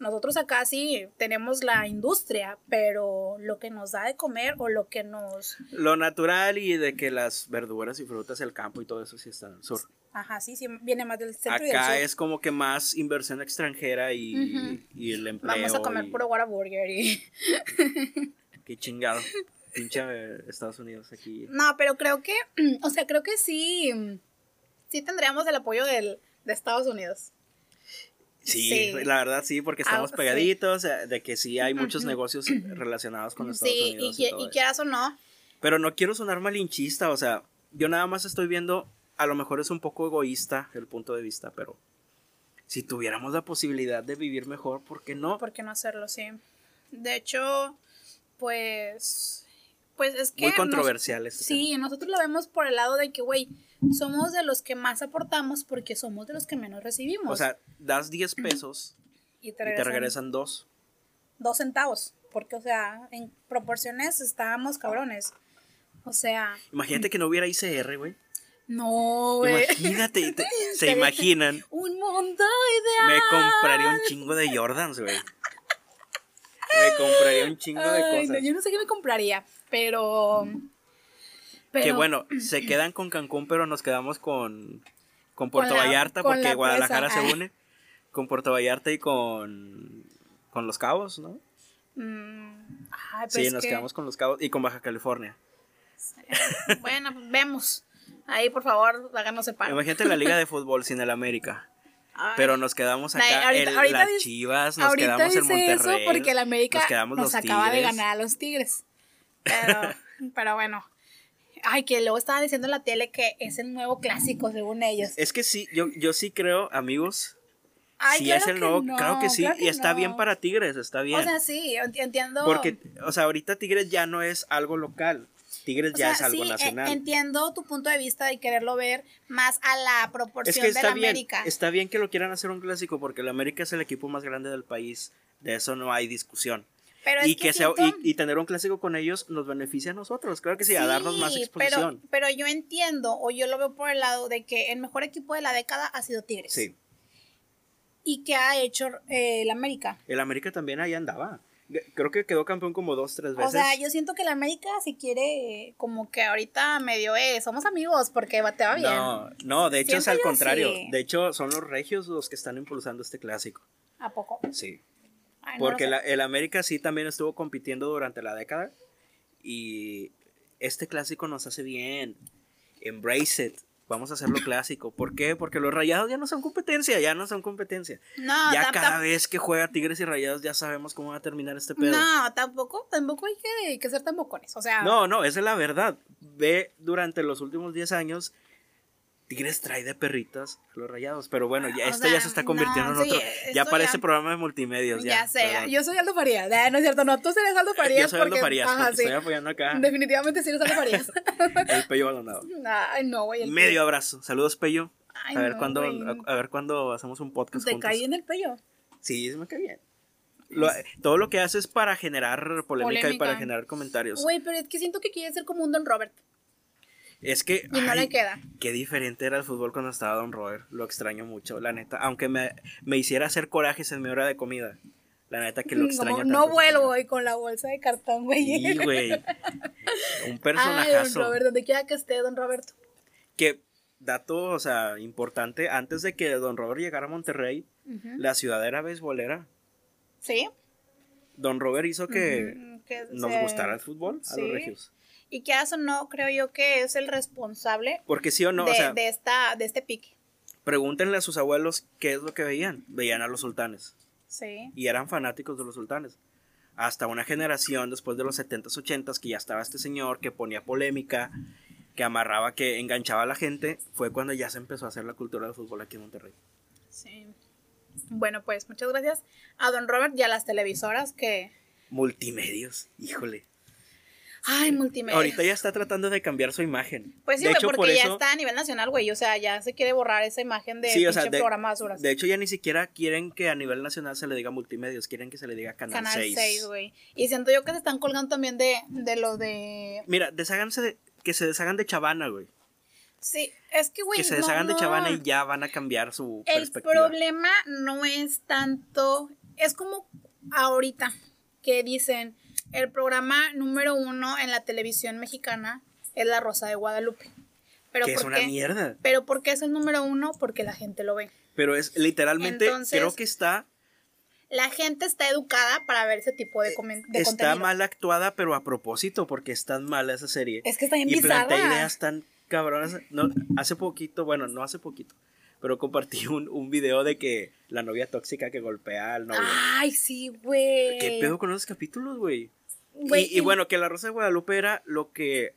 Nosotros acá sí tenemos la industria, pero lo que nos da de comer o lo que nos Lo natural y de que las verduras y frutas, el campo y todo eso sí está en el sur. Ajá, sí, sí, viene más del centro y del Acá sur. es como que más inversión extranjera y, y el empleo. Vamos a comer y- puro Whataburger y... Qué chingado. Pinche eh, Estados Unidos aquí. No, pero creo que, o sea, creo que sí, sí tendríamos el apoyo del, de Estados Unidos. Sí, Sí. la verdad sí, porque estamos Ah, sí. pegaditos, de que sí hay muchos negocios relacionados con Estados Sí, y, Unidos. qui- todo y eso. quieras o no, Pero no quiero sonar malinchista, o sea, yo nada más estoy viendo, a lo mejor es un poco egoísta el punto de vista, pero si tuviéramos la posibilidad de vivir mejor, ¿por qué no? ¿por qué no hacerlo? Sí. De hecho, pues, pues es que... Muy nos- controversial este Sí, nosotros lo vemos por el lado de que, güey, somos de los que más aportamos porque somos de los que menos recibimos. O sea, das 10 pesos y y te regresan dos. dos centavos, porque, o sea, en proporciones estábamos cabrones. O sea, Imagínate que no hubiera ICR, güey. no, güey. Imagínate, te- se imaginan. Un mundo ideal. Me compraría un chingo de Jordans, güey. Me compraría un chingo de cosas. no, yo no sé qué me compraría, pero. Pero- bueno, se quedan con Cancún, pero nos quedamos con, con Puerto Con la- Vallarta, con porque la Guadalajara presa. se Ah. une. Con Puerto Vallarta y con, con Los Cabos, ¿no? Mm, ay, pues Sí, nos que- quedamos con Los Cabos y con Baja California. Bueno, pues vemos. Ahí, por favor, háganos el paro. Imagínate la liga de fútbol sin el América. Ay. Pero nos quedamos acá ahorita- en ahorita las dice- Chivas, nos quedamos en Monterrey. eso porque el América nos nos, quedamos los acaba de ganar a los Tigres. Pero, pero bueno. Ay, que luego estaba diciendo en la tele que es el nuevo clásico, según ellos. Es que sí, yo, yo sí creo, amigos. Ay, sí claro es el que nuevo, no, claro que sí, claro y está no. bien para Tigres, está bien. O sea, sí, ent- entiendo. Porque, o sea, ahorita Tigres ya no es algo local. Tigres o ya sea, es algo sí, e- nacional. entiendo tu punto de vista de quererlo ver más a la Es proporción que de está la bien, América. está bien que lo quieran hacer un clásico porque el América es el equipo más grande del país. De eso no hay discusión. Pero y es que, que sea- siento- y, y tener un clásico con ellos nos beneficia a nosotros, claro que sí, a darnos más Sí, exposición. Pero, pero yo entiendo, o yo lo veo por el lado de que el mejor equipo de la década ha sido Tigres. Sí, ¿Y qué ha hecho eh, el América? el América también ahí andaba. Creo que quedó campeón como dos, tres veces. O sea, yo siento que el América si quiere como que ahorita medio, eh, somos amigos porque va- te va bien. No, no, de hecho es al contrario. sí. De hecho, son los regios los que están impulsando este clásico. ¿A poco? Sí. Ay, no Porque sé. la- el América sí también estuvo compitiendo durante la década. Y este clásico nos hace bien. Embrace it. Vamos a hacerlo clásico. ¿Por qué? Porque los rayados ya no son competencia, ya no son competencia. No, ya cada vez que juega Tigres y Rayados ya sabemos cómo va a terminar este pedo. No, tampoco, tampoco hay que, que ser tan bocones. O sea, No, no, esa es la verdad. Ve durante los últimos 10 años, Tigres trae de perritas a los rayados. Pero bueno, ya O esto sea, ya se está convirtiendo no, en sí, otro. ya parece ya- programa de multimedios. Ya, ya, sé, yo soy Aldo Farías. Ah, no es cierto, no, tú serías Aldo Farías. Yo soy Aldo porque, Farías, ajá, porque sí. estoy apoyando acá Definitivamente sí eres Aldo Farías. el Pello Balonado. Ay, no, güey. Medio abrazo. Saludos, Pello. Ay, a ver no, cuándo, a, a ver cuándo hacemos un podcast Te juntos. caí en el pello. Sí, se me cae bien. Lo- todo lo que hace es para generar polémica, y Polémica. para generar comentarios. Güey, pero es que siento que quiere ser como un Don Robert. Es que. Y no le queda. Qué diferente era el fútbol cuando estaba Don Robert. Lo extraño mucho, la neta. Aunque me, me hiciera hacer corajes en mi hora de comida. La neta que lo extraño. Como, no vuelvo, güey, con la bolsa de cartón, güey. Sí, güey. Un Ay, Don personajazo. Robert, donde quiera que esté, Don Roberto. que, dato, o sea, importante. Antes de que Don Robert llegara a Monterrey, la ciudad era beisbolera. Sí. Don Robert hizo que nos se- gustara el fútbol a Sí. los regios. Y que eso no, creo yo que es el responsable Porque sí o no, de, o sea, de esta, de este pique. pregúntenle a sus abuelos qué es lo que veían. Veían a los sultanes. Sí. y eran fanáticos de los sultanes. Hasta una generación después de los 70s, 80s, que ya estaba este señor que ponía polémica, que amarraba, que enganchaba a la gente, fue cuando ya se empezó a hacer la cultura del fútbol aquí en Monterrey. Sí. Bueno, pues muchas gracias a Don Robert y a las televisoras que. Multimedios, híjole. Ay, multimedia. Ahorita ya está tratando de cambiar su imagen. Pues sí, de hecho, porque por ya eso, está a nivel nacional, güey. O sea, ya se quiere borrar esa imagen de Sí, o sea, de- programa de hecho ya ni siquiera quieren que a nivel nacional se le diga multimedios, quieren que se le diga Canal, Canal 6. 6, güey. Y siento yo que se están colgando también de, de lo de. Mira, desháganse de, que se deshagan de Chavana, güey. Sí, es que, güey. Que se no, deshagan de. Chavana y ya van a cambiar su El perspectiva. problema no es tanto. Es como ahorita que dicen el programa número uno en la televisión mexicana es La Rosa de Guadalupe. Pero que es ¿por una qué? mierda. Pero ¿por qué es el número uno? Porque la gente lo ve. Pero es literalmente, Entonces, creo que está, La gente está educada para ver ese tipo de, comen- de Eh, está contenido. mal actuada, pero a propósito, porque es tan mala esa serie. Es que está bien y plantea bizarra. ideas tan cabronas. No, hace poquito, bueno, no hace poquito, pero compartí un, un video de que la novia tóxica que golpea al novio. Ay, sí, güey. ¿Qué pedo con esos capítulos, güey? Y, y bueno, que La Rosa de Guadalupe era lo que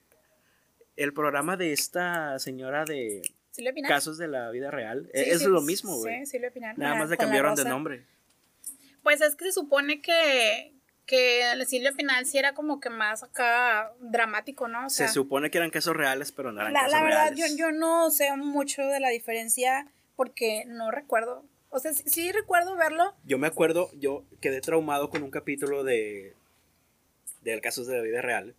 el programa de esta señora de casos de la vida real, Sí, es sí, lo mismo, güey. Sí. Nada más le cambiaron de nombre. Pues es que se supone que, que el Silvia Pinal sí era como que más acá dramático, ¿no? O sea, Se supone que eran casos reales, pero no eran la, casos la verdad, yo, yo no sé mucho de la diferencia porque no recuerdo. O sea, sí, sí recuerdo verlo. Yo me acuerdo, yo quedé traumado con un capítulo de del casos de la vida real.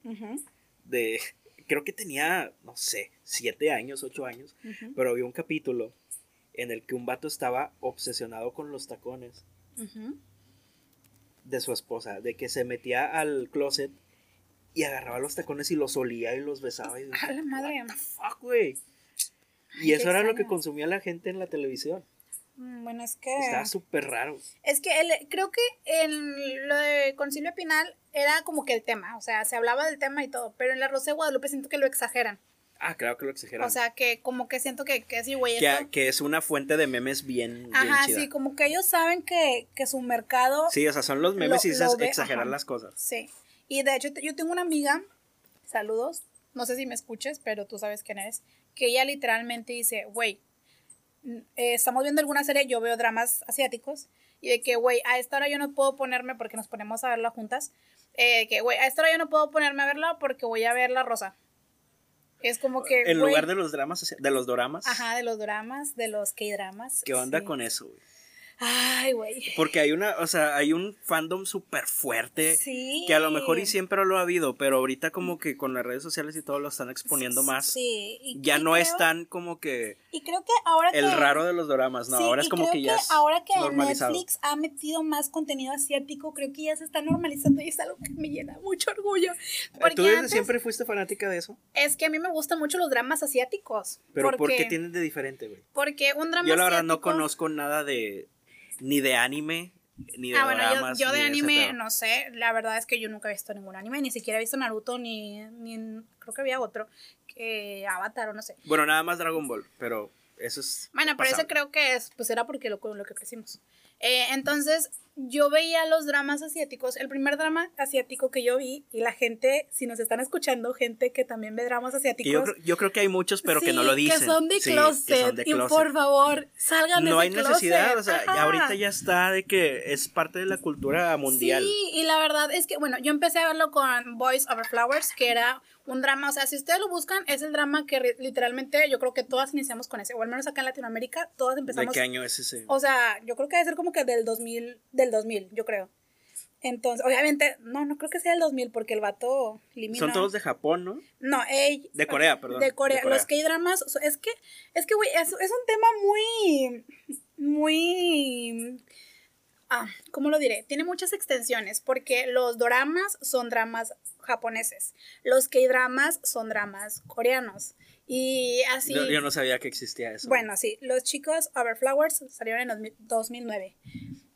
De creo que tenía, no sé, siete años, ocho años, pero había un capítulo en el que un vato estaba obsesionado con los tacones. de su esposa, de que se metía al closet y agarraba los tacones y los olía y los besaba. Y A la madre. What the fuck, güey. Y eso era lo que consumía la gente en la televisión. Mm, Bueno, es que. Estaba súper raro. Es que el- creo que en lo de Concilio Pinal era como que el tema, o sea, se hablaba del tema y todo, pero en la Rosa de Guadalupe siento que lo exageran. Ah, claro que lo exageran. O sea, que como que siento que, que sí, güey, que, es una fuente de memes bien, bien Ajá, chida. sí, como que ellos saben que, que su mercado... Sí, o sea, son los memes Lo- y esas lo ve- exagerar ajá. las cosas. Sí. Y de hecho, yo tengo una amiga, saludos, no sé si me escuches, pero tú sabes quién eres, que ella literalmente dice, güey, mm, eh, estamos viendo alguna serie, yo veo dramas asiáticos, y de que, güey, a esta hora yo no puedo ponerme, porque nos ponemos a verla juntas, eh, que, güey, a esta hora yo no puedo ponerme a verla porque voy a ver La Rosa. Es como que, En lugar de los dramas, de los doramas. Ajá, de los dramas, de los K-dramas. ¿Qué onda sí. con eso, güey? Ay, güey. Porque hay una, o sea, hay un fandom súper fuerte. Sí. Que a lo mejor y siempre lo ha habido, pero ahorita como que con las redes sociales y todo lo están exponiendo más. Sí. y- Ya y no es creo- tan como que Y creo que ahora el que... raro de los doramas, no, Sí, ahora es como que ya es ahora que normalizado. Netflix ha metido más contenido asiático, creo que ya se está normalizando y es algo que me llena mucho orgullo. Porque ¿Tú desde antes siempre fuiste fanática de eso? es que a mí me gustan mucho los dramas asiáticos. Pero ¿por porque, qué tienes de diferente, güey? Porque un drama Yo la verdad no conozco nada de ni de anime ni de Ah, bueno, yo, yo de anime no sé, la verdad es que yo nunca he visto ningún anime, ni siquiera he visto Naruto, ni, ni creo que había otro, que Avatar o no sé. Bueno, nada más Dragon Ball, pero eso es Bueno, pero ese pasable. creo que es, pues era porque lo, lo que crecimos. Eh, entonces, yo veía los dramas asiáticos. El primer drama asiático que yo vi, y la gente, si nos están escuchando, gente que también ve dramas asiáticos. yo, creo- yo creo que hay muchos, pero que no lo dicen. Que son de Sí, que closet. son de Y closet. por favor, salgan de no hay necesidad, closet. o sea, Ajá. ahorita ya está de que es parte de la cultura mundial. Sí, y la verdad es que, bueno, yo empecé a verlo con Boys Over Flowers, que era un drama, o sea, si ustedes lo buscan, es el drama que literalmente yo creo que todas iniciamos con ese, o al menos acá en Latinoamérica, todas ¿De empezamos. qué año es ese? O sea, yo creo que debe ser como que del 2000, del 2000, yo creo. Entonces, obviamente, no, no creo que sea del 2000 porque el vato limina. Son todos de Japón, ¿no? No, ey, De Corea, perdón, De Corea. de Corea. Los K-dramas, es que, es que, güey, es, es un tema muy, muy, ah, ¿cómo lo diré? Tiene muchas extensiones porque los doramas son dramas japoneses, los K-dramas son dramas coreanos y así. Yo, yo no sabía que existía eso. Bueno, sí, los chicos Overflowers salieron en 2000 2009.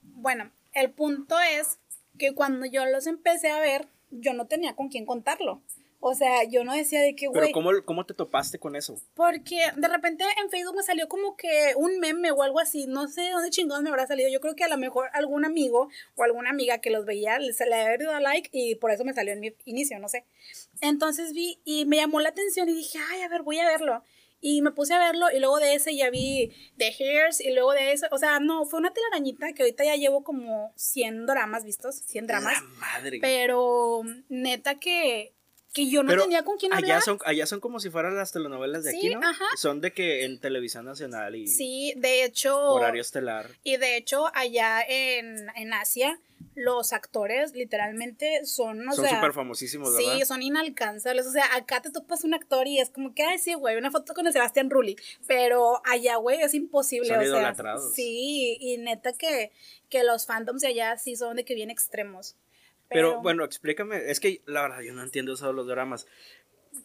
Bueno, el punto es que cuando yo los empecé a ver, yo no tenía con quién contarlo. O sea, yo no decía de que, Pero güey, ¿cómo, ¿cómo te topaste con eso? porque de repente en Facebook me salió como que un meme o algo así, no sé de dónde chingón me habrá salido. Yo creo que a lo mejor algún amigo o alguna amiga que los veía se le había dado like y por eso me salió en mi inicio, no sé. Entonces vi y me llamó la atención y dije, ay, a ver, voy a verlo. Y me puse a verlo y luego de ese ya vi The Hairs y luego de eso, o sea, no, fue una telarañita que ahorita ya llevo como 100 dramas vistos, 100 dramas. La madre. Pero neta que, que yo no Pero tenía con quién allá hablar. son, allá son como si fueran las telenovelas de Sí, aquí, ¿no? ajá. Son de que en televisión nacional y Sí, de hecho. horario estelar. Y de hecho, allá en, en Asia, los actores literalmente son, o son sea. súper famosísimos, ¿verdad? Sí, son inalcanzables. O sea, acá te topas un actor y es como que, ay, sí, güey, una foto con el Sebastián Rulli. Pero allá, güey, es imposible. Son o sea, idolatrados. Sí, y neta que, que los fandoms de allá sí son de que bien extremos. Pero, bueno, explícame, es que la verdad yo no entiendo eso de los dramas.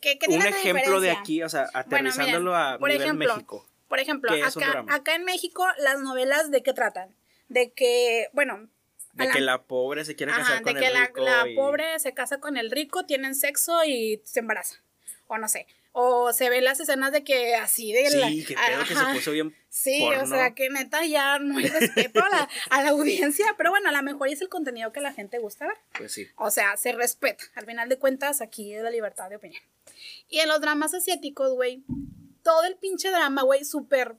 ¿qué, qué Un ejemplo de aquí, o sea, Bueno, aterrizándolo miren, a por nivel ejemplo, México. Por ejemplo, ¿Qué es un acá, acá en México, las novelas de qué tratan? De que, bueno, De a que la- la pobre se quiere Ajá, casar con de que el la, rico la y- pobre se casa con el rico, tienen sexo y se embaraza. O no sé. O se ven las escenas de que así de la- Sí, que pedo que se puso bien Sí, o porno. sea, que neta ya no hay respeto a la, a la audiencia, pero bueno, a lo mejor es el contenido que la gente gusta ver. Pues sí. O sea, se respeta. Al final de cuentas, aquí es la libertad de opinión. Y en los dramas asiáticos, güey, todo el pinche drama, güey, súper.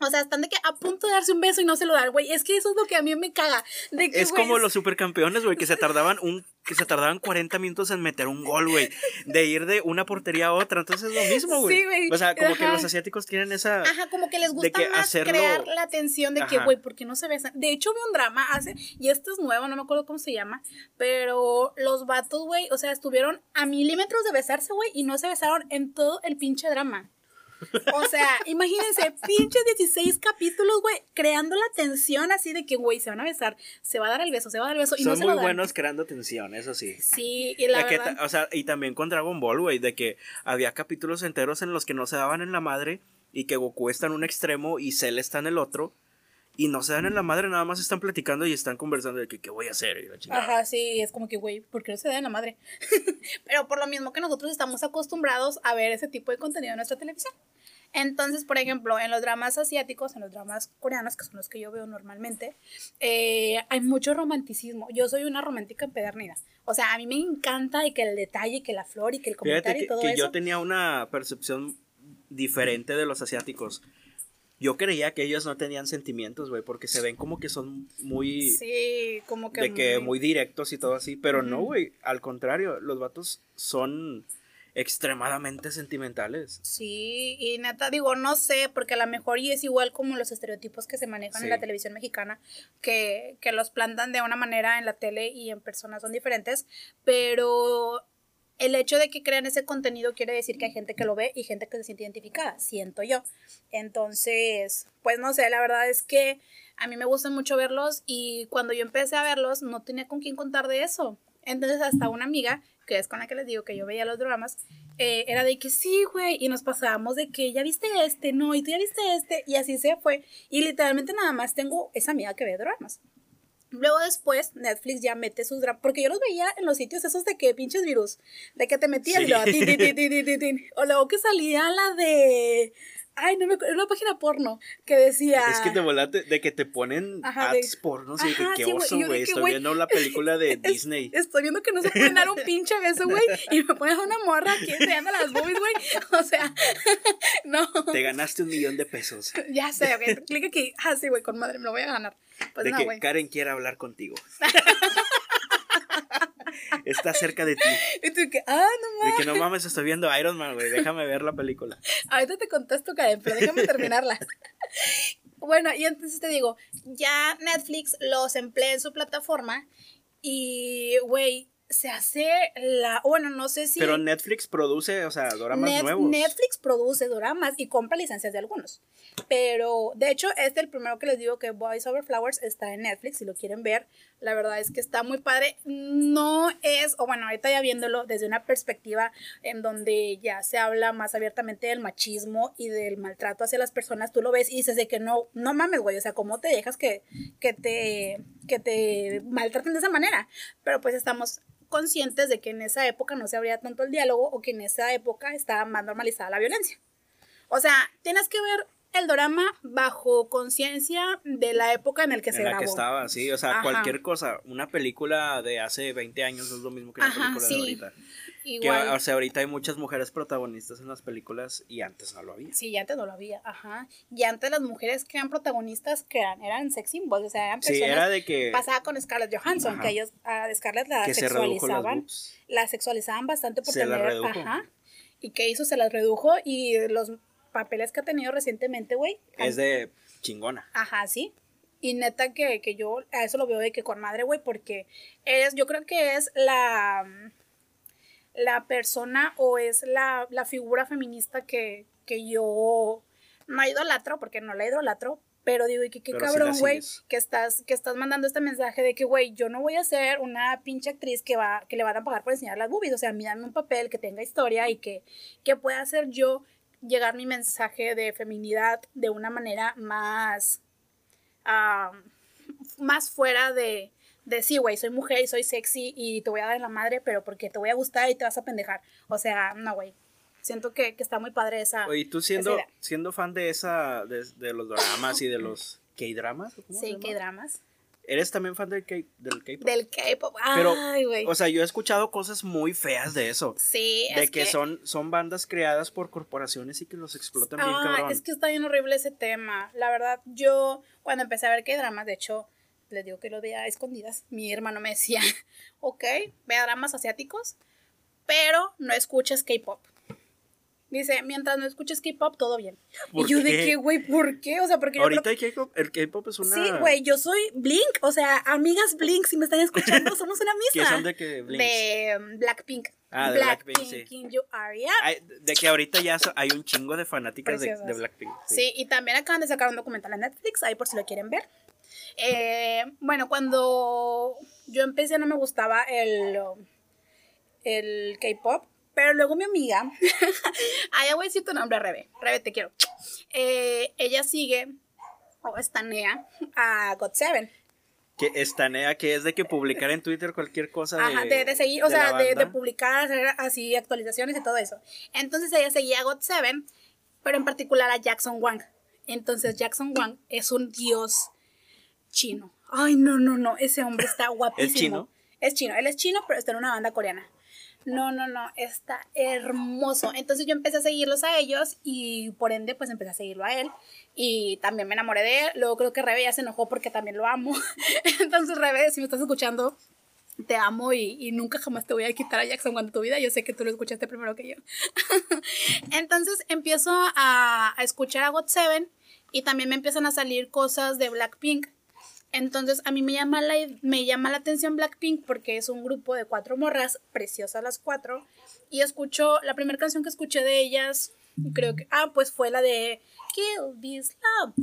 O sea, están de que a punto de darse un beso y no se lo dan, güey. Es que eso es lo que a mí me caga. De que, Es como los supercampeones, güey, que se tardaban un que se tardaban 40 minutos en meter un gol, güey, de ir de una portería a otra, entonces es lo mismo, güey. Sí, güey. O sea, como que los asiáticos tienen esa Ajá, como que les gusta que más hacerlo- crear la atención de que, güey, ¿por qué no se besan? De hecho, vi un drama hace, y esto es nuevo, no me acuerdo cómo se llama, pero los vatos, güey, o sea, estuvieron a milímetros de besarse, güey, y no se besaron en todo el pinche drama. O sea, imagínense, pinches 16 capítulos, güey, creando la tensión así de que, güey, se van a besar, se va a dar el beso, se va a dar el beso. Y Son no se muy lo dan. buenos creando tensión, eso sí. Sí, y la verdad. o sea, y también con Dragon Ball, güey, de que había capítulos enteros en los que no se daban en la madre y que Goku está en un extremo y Cell está en el otro y no se dan en la madre, nada más están platicando y están conversando de que qué voy a hacer y la chingada. Ajá, sí, es como que, güey, ¿por qué no se da en la madre? Pero por lo mismo que nosotros estamos acostumbrados a ver ese tipo de contenido en nuestra televisión. Entonces, por ejemplo, en los dramas asiáticos, en los dramas coreanos, que son los que yo veo normalmente, eh, hay mucho romanticismo. Yo soy una romántica empedernida. O sea, a mí me encanta y que el detalle, que la flor y que el Fíjate comentario que, y todo que eso. yo tenía una percepción diferente de los asiáticos. Yo creía que ellos no tenían sentimientos, güey, porque se ven como que son muy... Sí, como que... de que muy directos y todo así, pero no, güey, al contrario, los vatos son extremadamente sentimentales. Sí, y neta, digo, no sé, porque a lo mejor y es igual como los estereotipos que se manejan en la televisión mexicana, que, que los plantan de una manera en la tele y en personas son diferentes, pero el hecho de que crean ese contenido quiere decir que hay gente que lo ve y gente que se siente identificada, siento yo. Entonces, pues no sé, la verdad es que a mí me gusta mucho verlos y cuando yo empecé a verlos no tenía con quién contar de eso. Entonces hasta una amiga, que es con la que les digo que yo veía los dramas, eh, era de que sí, güey, y nos pasábamos de que ya viste este, no, y tú ya viste este, y así se fue. Y literalmente nada más tengo esa amiga que ve dramas. Luego después Netflix ya mete sus dramas, porque yo los veía en los sitios esos de que pinches virus, de que te metías y Sí. luego tin, tin, tin. o luego que salía la de, ay, no me acuerdo, era una página porno que decía... Es que te volaste de que te ponen Ajá, ads pornos y Ajá, que qué sí, oso, güey. Estoy viendo la película de Es- Disney. Estoy viendo que no se pueden dar un pinche beso, güey. Y me pones a una morra aquí enseñando las boobies, güey. O sea, no. Te ganaste un millón de pesos. Ya sé, ok. Clic aquí. Ah, sí, güey, con madre, me lo voy a ganar. Pues de no, que. Karen quiere hablar contigo. Está cerca de ti. Y tú que, ah, no De mames. que no mames, estoy viendo Iron Man, güey. Déjame ver la película. Ahorita te contesto, Karen, pero déjame terminarla. Bueno, y entonces te digo, ya Netflix los emplea en su plataforma y, güey, se hace la. Bueno, no sé si. Pero Netflix produce, o sea, dramas Net- nuevos. Netflix produce dramas y compra licencias de algunos. Pero, de hecho, este el primero que les digo que Boys Over Flowers está en Netflix, si lo quieren ver. La verdad es que está muy padre. No es, o bueno, ahorita ya viéndolo desde una perspectiva en donde ya se habla más abiertamente del machismo y del maltrato hacia las personas, tú lo ves y dices de que no, no mames, güey, o sea, ¿cómo te dejas que, que, te, que te maltraten de esa manera? Pero pues estamos conscientes de que en esa época no se abría tanto el diálogo o que en esa época estaba más normalizada la violencia. O sea, tienes que ver el drama bajo conciencia de la época en el que se en la grabó. que estaba, sí, o sea, Ajá. cualquier cosa, una película de hace 20 años es lo mismo que una Ajá, película sí. de ahorita. Que, Igual. o sea, ahorita hay muchas mujeres protagonistas en las películas y antes no lo había. Sí, y antes no lo había, ajá. Y antes las mujeres que eran protagonistas que eran, eran sex symbols, o sea, eran Sí, personas era de que, pasaba con Scarlett Johansson, Ajá. que ellos a Scarlett la que se las sexualizaban, la sexualizaban bastante por Se la tener, redujo. ajá. Y que hizo, se las redujo y los papeles que ha tenido recientemente, güey. Es de chingona. Ajá, sí. Y neta que, que yo a eso lo veo de que con madre, güey, porque es, yo creo que es la, la persona o es la, la figura feminista que, que yo no idolatro, porque no la idolatro, pero digo, y que qué cabrón, güey, que estás, que estás mandando este mensaje de que, güey, yo no voy a ser una pinche actriz que va, que le van a pagar por enseñar las boobies, o sea, a mí dame un papel que tenga historia y que, que pueda hacer yo llegar mi mensaje de feminidad de una manera más, ah, más fuera de, de sí, güey, soy mujer y soy sexy y te voy a dar en la madre, pero porque te voy a gustar y te vas a pendejar. O sea, no, güey. Siento que, que está muy padre esa. Oye, tú siendo, siendo fan de esa, de, de los dramas y de los K-dramas, ¿o cómo se sí, llama? ¿Eres también fan del K-pop? Del K-pop. Pero, Ay, güey. O sea, yo he escuchado cosas muy feas de eso. sí, De es que, son, son bandas creadas por corporaciones y que los explotan bien Ah, cabrón. es que está bien horrible ese tema. La verdad, yo cuando empecé a ver qué dramas, de hecho, les digo que lo veía a escondidas. Mi hermano me decía, ok, vea dramas asiáticos, pero no escuches K-pop. Dice, mientras no escuches K-pop, todo bien. Y ¿Por yo de qué? qué, güey, ¿por qué? O sea, porque yo creo Ahorita el K-pop, el K-pop es una. Sí, güey, yo soy Blink, o sea, amigas Blink, si me están escuchando, somos una ¿Qué misma. son de que Blinks? De um, Blackpink. Ah, de Blackpink, sí. in your area. Ay, de que ahorita ya so- hay un chingo de fanáticas de, Blackpink. Sí. y también acaban de sacar un documental en Netflix, ahí por si lo quieren ver. Eh, bueno, cuando yo empecé no me gustaba el, el K-pop, pero luego mi amiga, ay, ya voy a decir tu nombre, Rebe, Rebe, te quiero. Eh, ella sigue, o estanea, a God7. Que estanea, que es de que publicar en Twitter cualquier cosa de. Ajá, de, de seguir, o de sea, de, publicar, hacer así actualizaciones y todo eso. Entonces ella seguía a God7, pero en particular a Jackson Wang. Entonces Jackson Wang es un dios chino. Ay, no, no, no, ese hombre está guapísimo. chino? Es chino, él es chino, pero está en una banda coreana. No, no, no, está hermoso. Entonces yo empecé a seguirlos a ellos y por ende pues empecé a seguirlo a él y también me enamoré de él. Luego creo que Rebe ya se enojó porque también lo amo. Entonces Rebe, si me estás escuchando, te amo y, nunca jamás te voy a quitar a Jackson cuando tu vida. Yo sé que tú lo escuchaste primero que yo. Entonces empiezo a, a escuchar a GOT7 y también me empiezan a salir cosas de Blackpink. Entonces a mí me llama, la, me llama la atención Blackpink porque es un grupo de cuatro morras, preciosas las cuatro. Y escucho, la primera canción que escuché de ellas, creo que, ah, pues fue la de Kill This Love.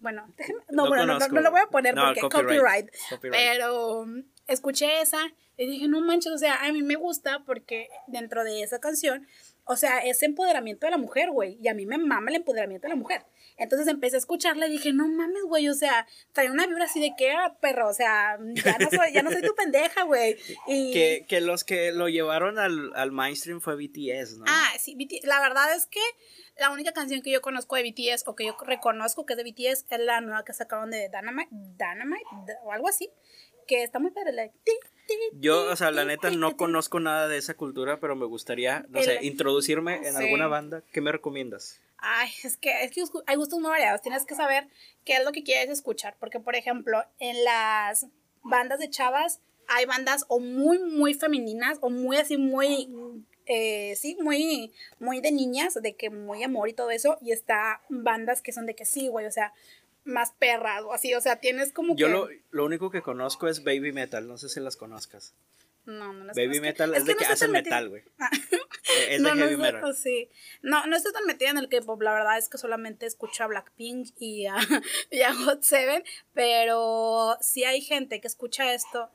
Bueno, no, No bueno, no, no, lo voy a poner porque copyright. copyright. Copyright. Pero um, escuché esa y dije, no manches, o sea, a mí me gusta porque dentro de esa canción, o sea, es empoderamiento de la mujer, güey. Y a mí me mama el empoderamiento de la mujer. Entonces empecé a escucharla y dije, no mames, güey, o sea, trae una vibra así de que, ah, perro, o sea, ya no soy, ya no soy tu pendeja, güey. Y... Que, que los que lo llevaron al, al mainstream fue BTS, ¿no? Ah, sí, BT la verdad es que la única canción que yo conozco de BTS o que yo reconozco que es de BTS es la nueva que sacaron de Dynamite, Dynamite o algo así, que está muy padre. ti, Yo, o sea, la neta no conozco nada de esa cultura, pero me gustaría, no sé, introducirme en alguna banda. ¿Qué me recomiendas? Ay, es que, es que hay gustos muy variados. Tienes que saber qué es lo que quieres escuchar. Porque, por ejemplo, en las bandas de chavas hay bandas o muy, muy femeninas o muy así, muy, eh, sí, muy, muy de niñas, de que muy amor y todo eso. Y está bandas que son de que sí, güey, o sea, más perras o así. O sea, tienes como Yo que... lo, lo único que conozco es Baby Metal, no sé si las conozcas. No, no las Baby conozco. Metal es, de que, no hacen metal, güey. Ah. Es no, de no heavy estoy- metal. sí. No, no estoy tan metida en el K-pop. La verdad es que solamente escucho a Blackpink y a, y a Hot Seven. Pero si hay gente que escucha esto,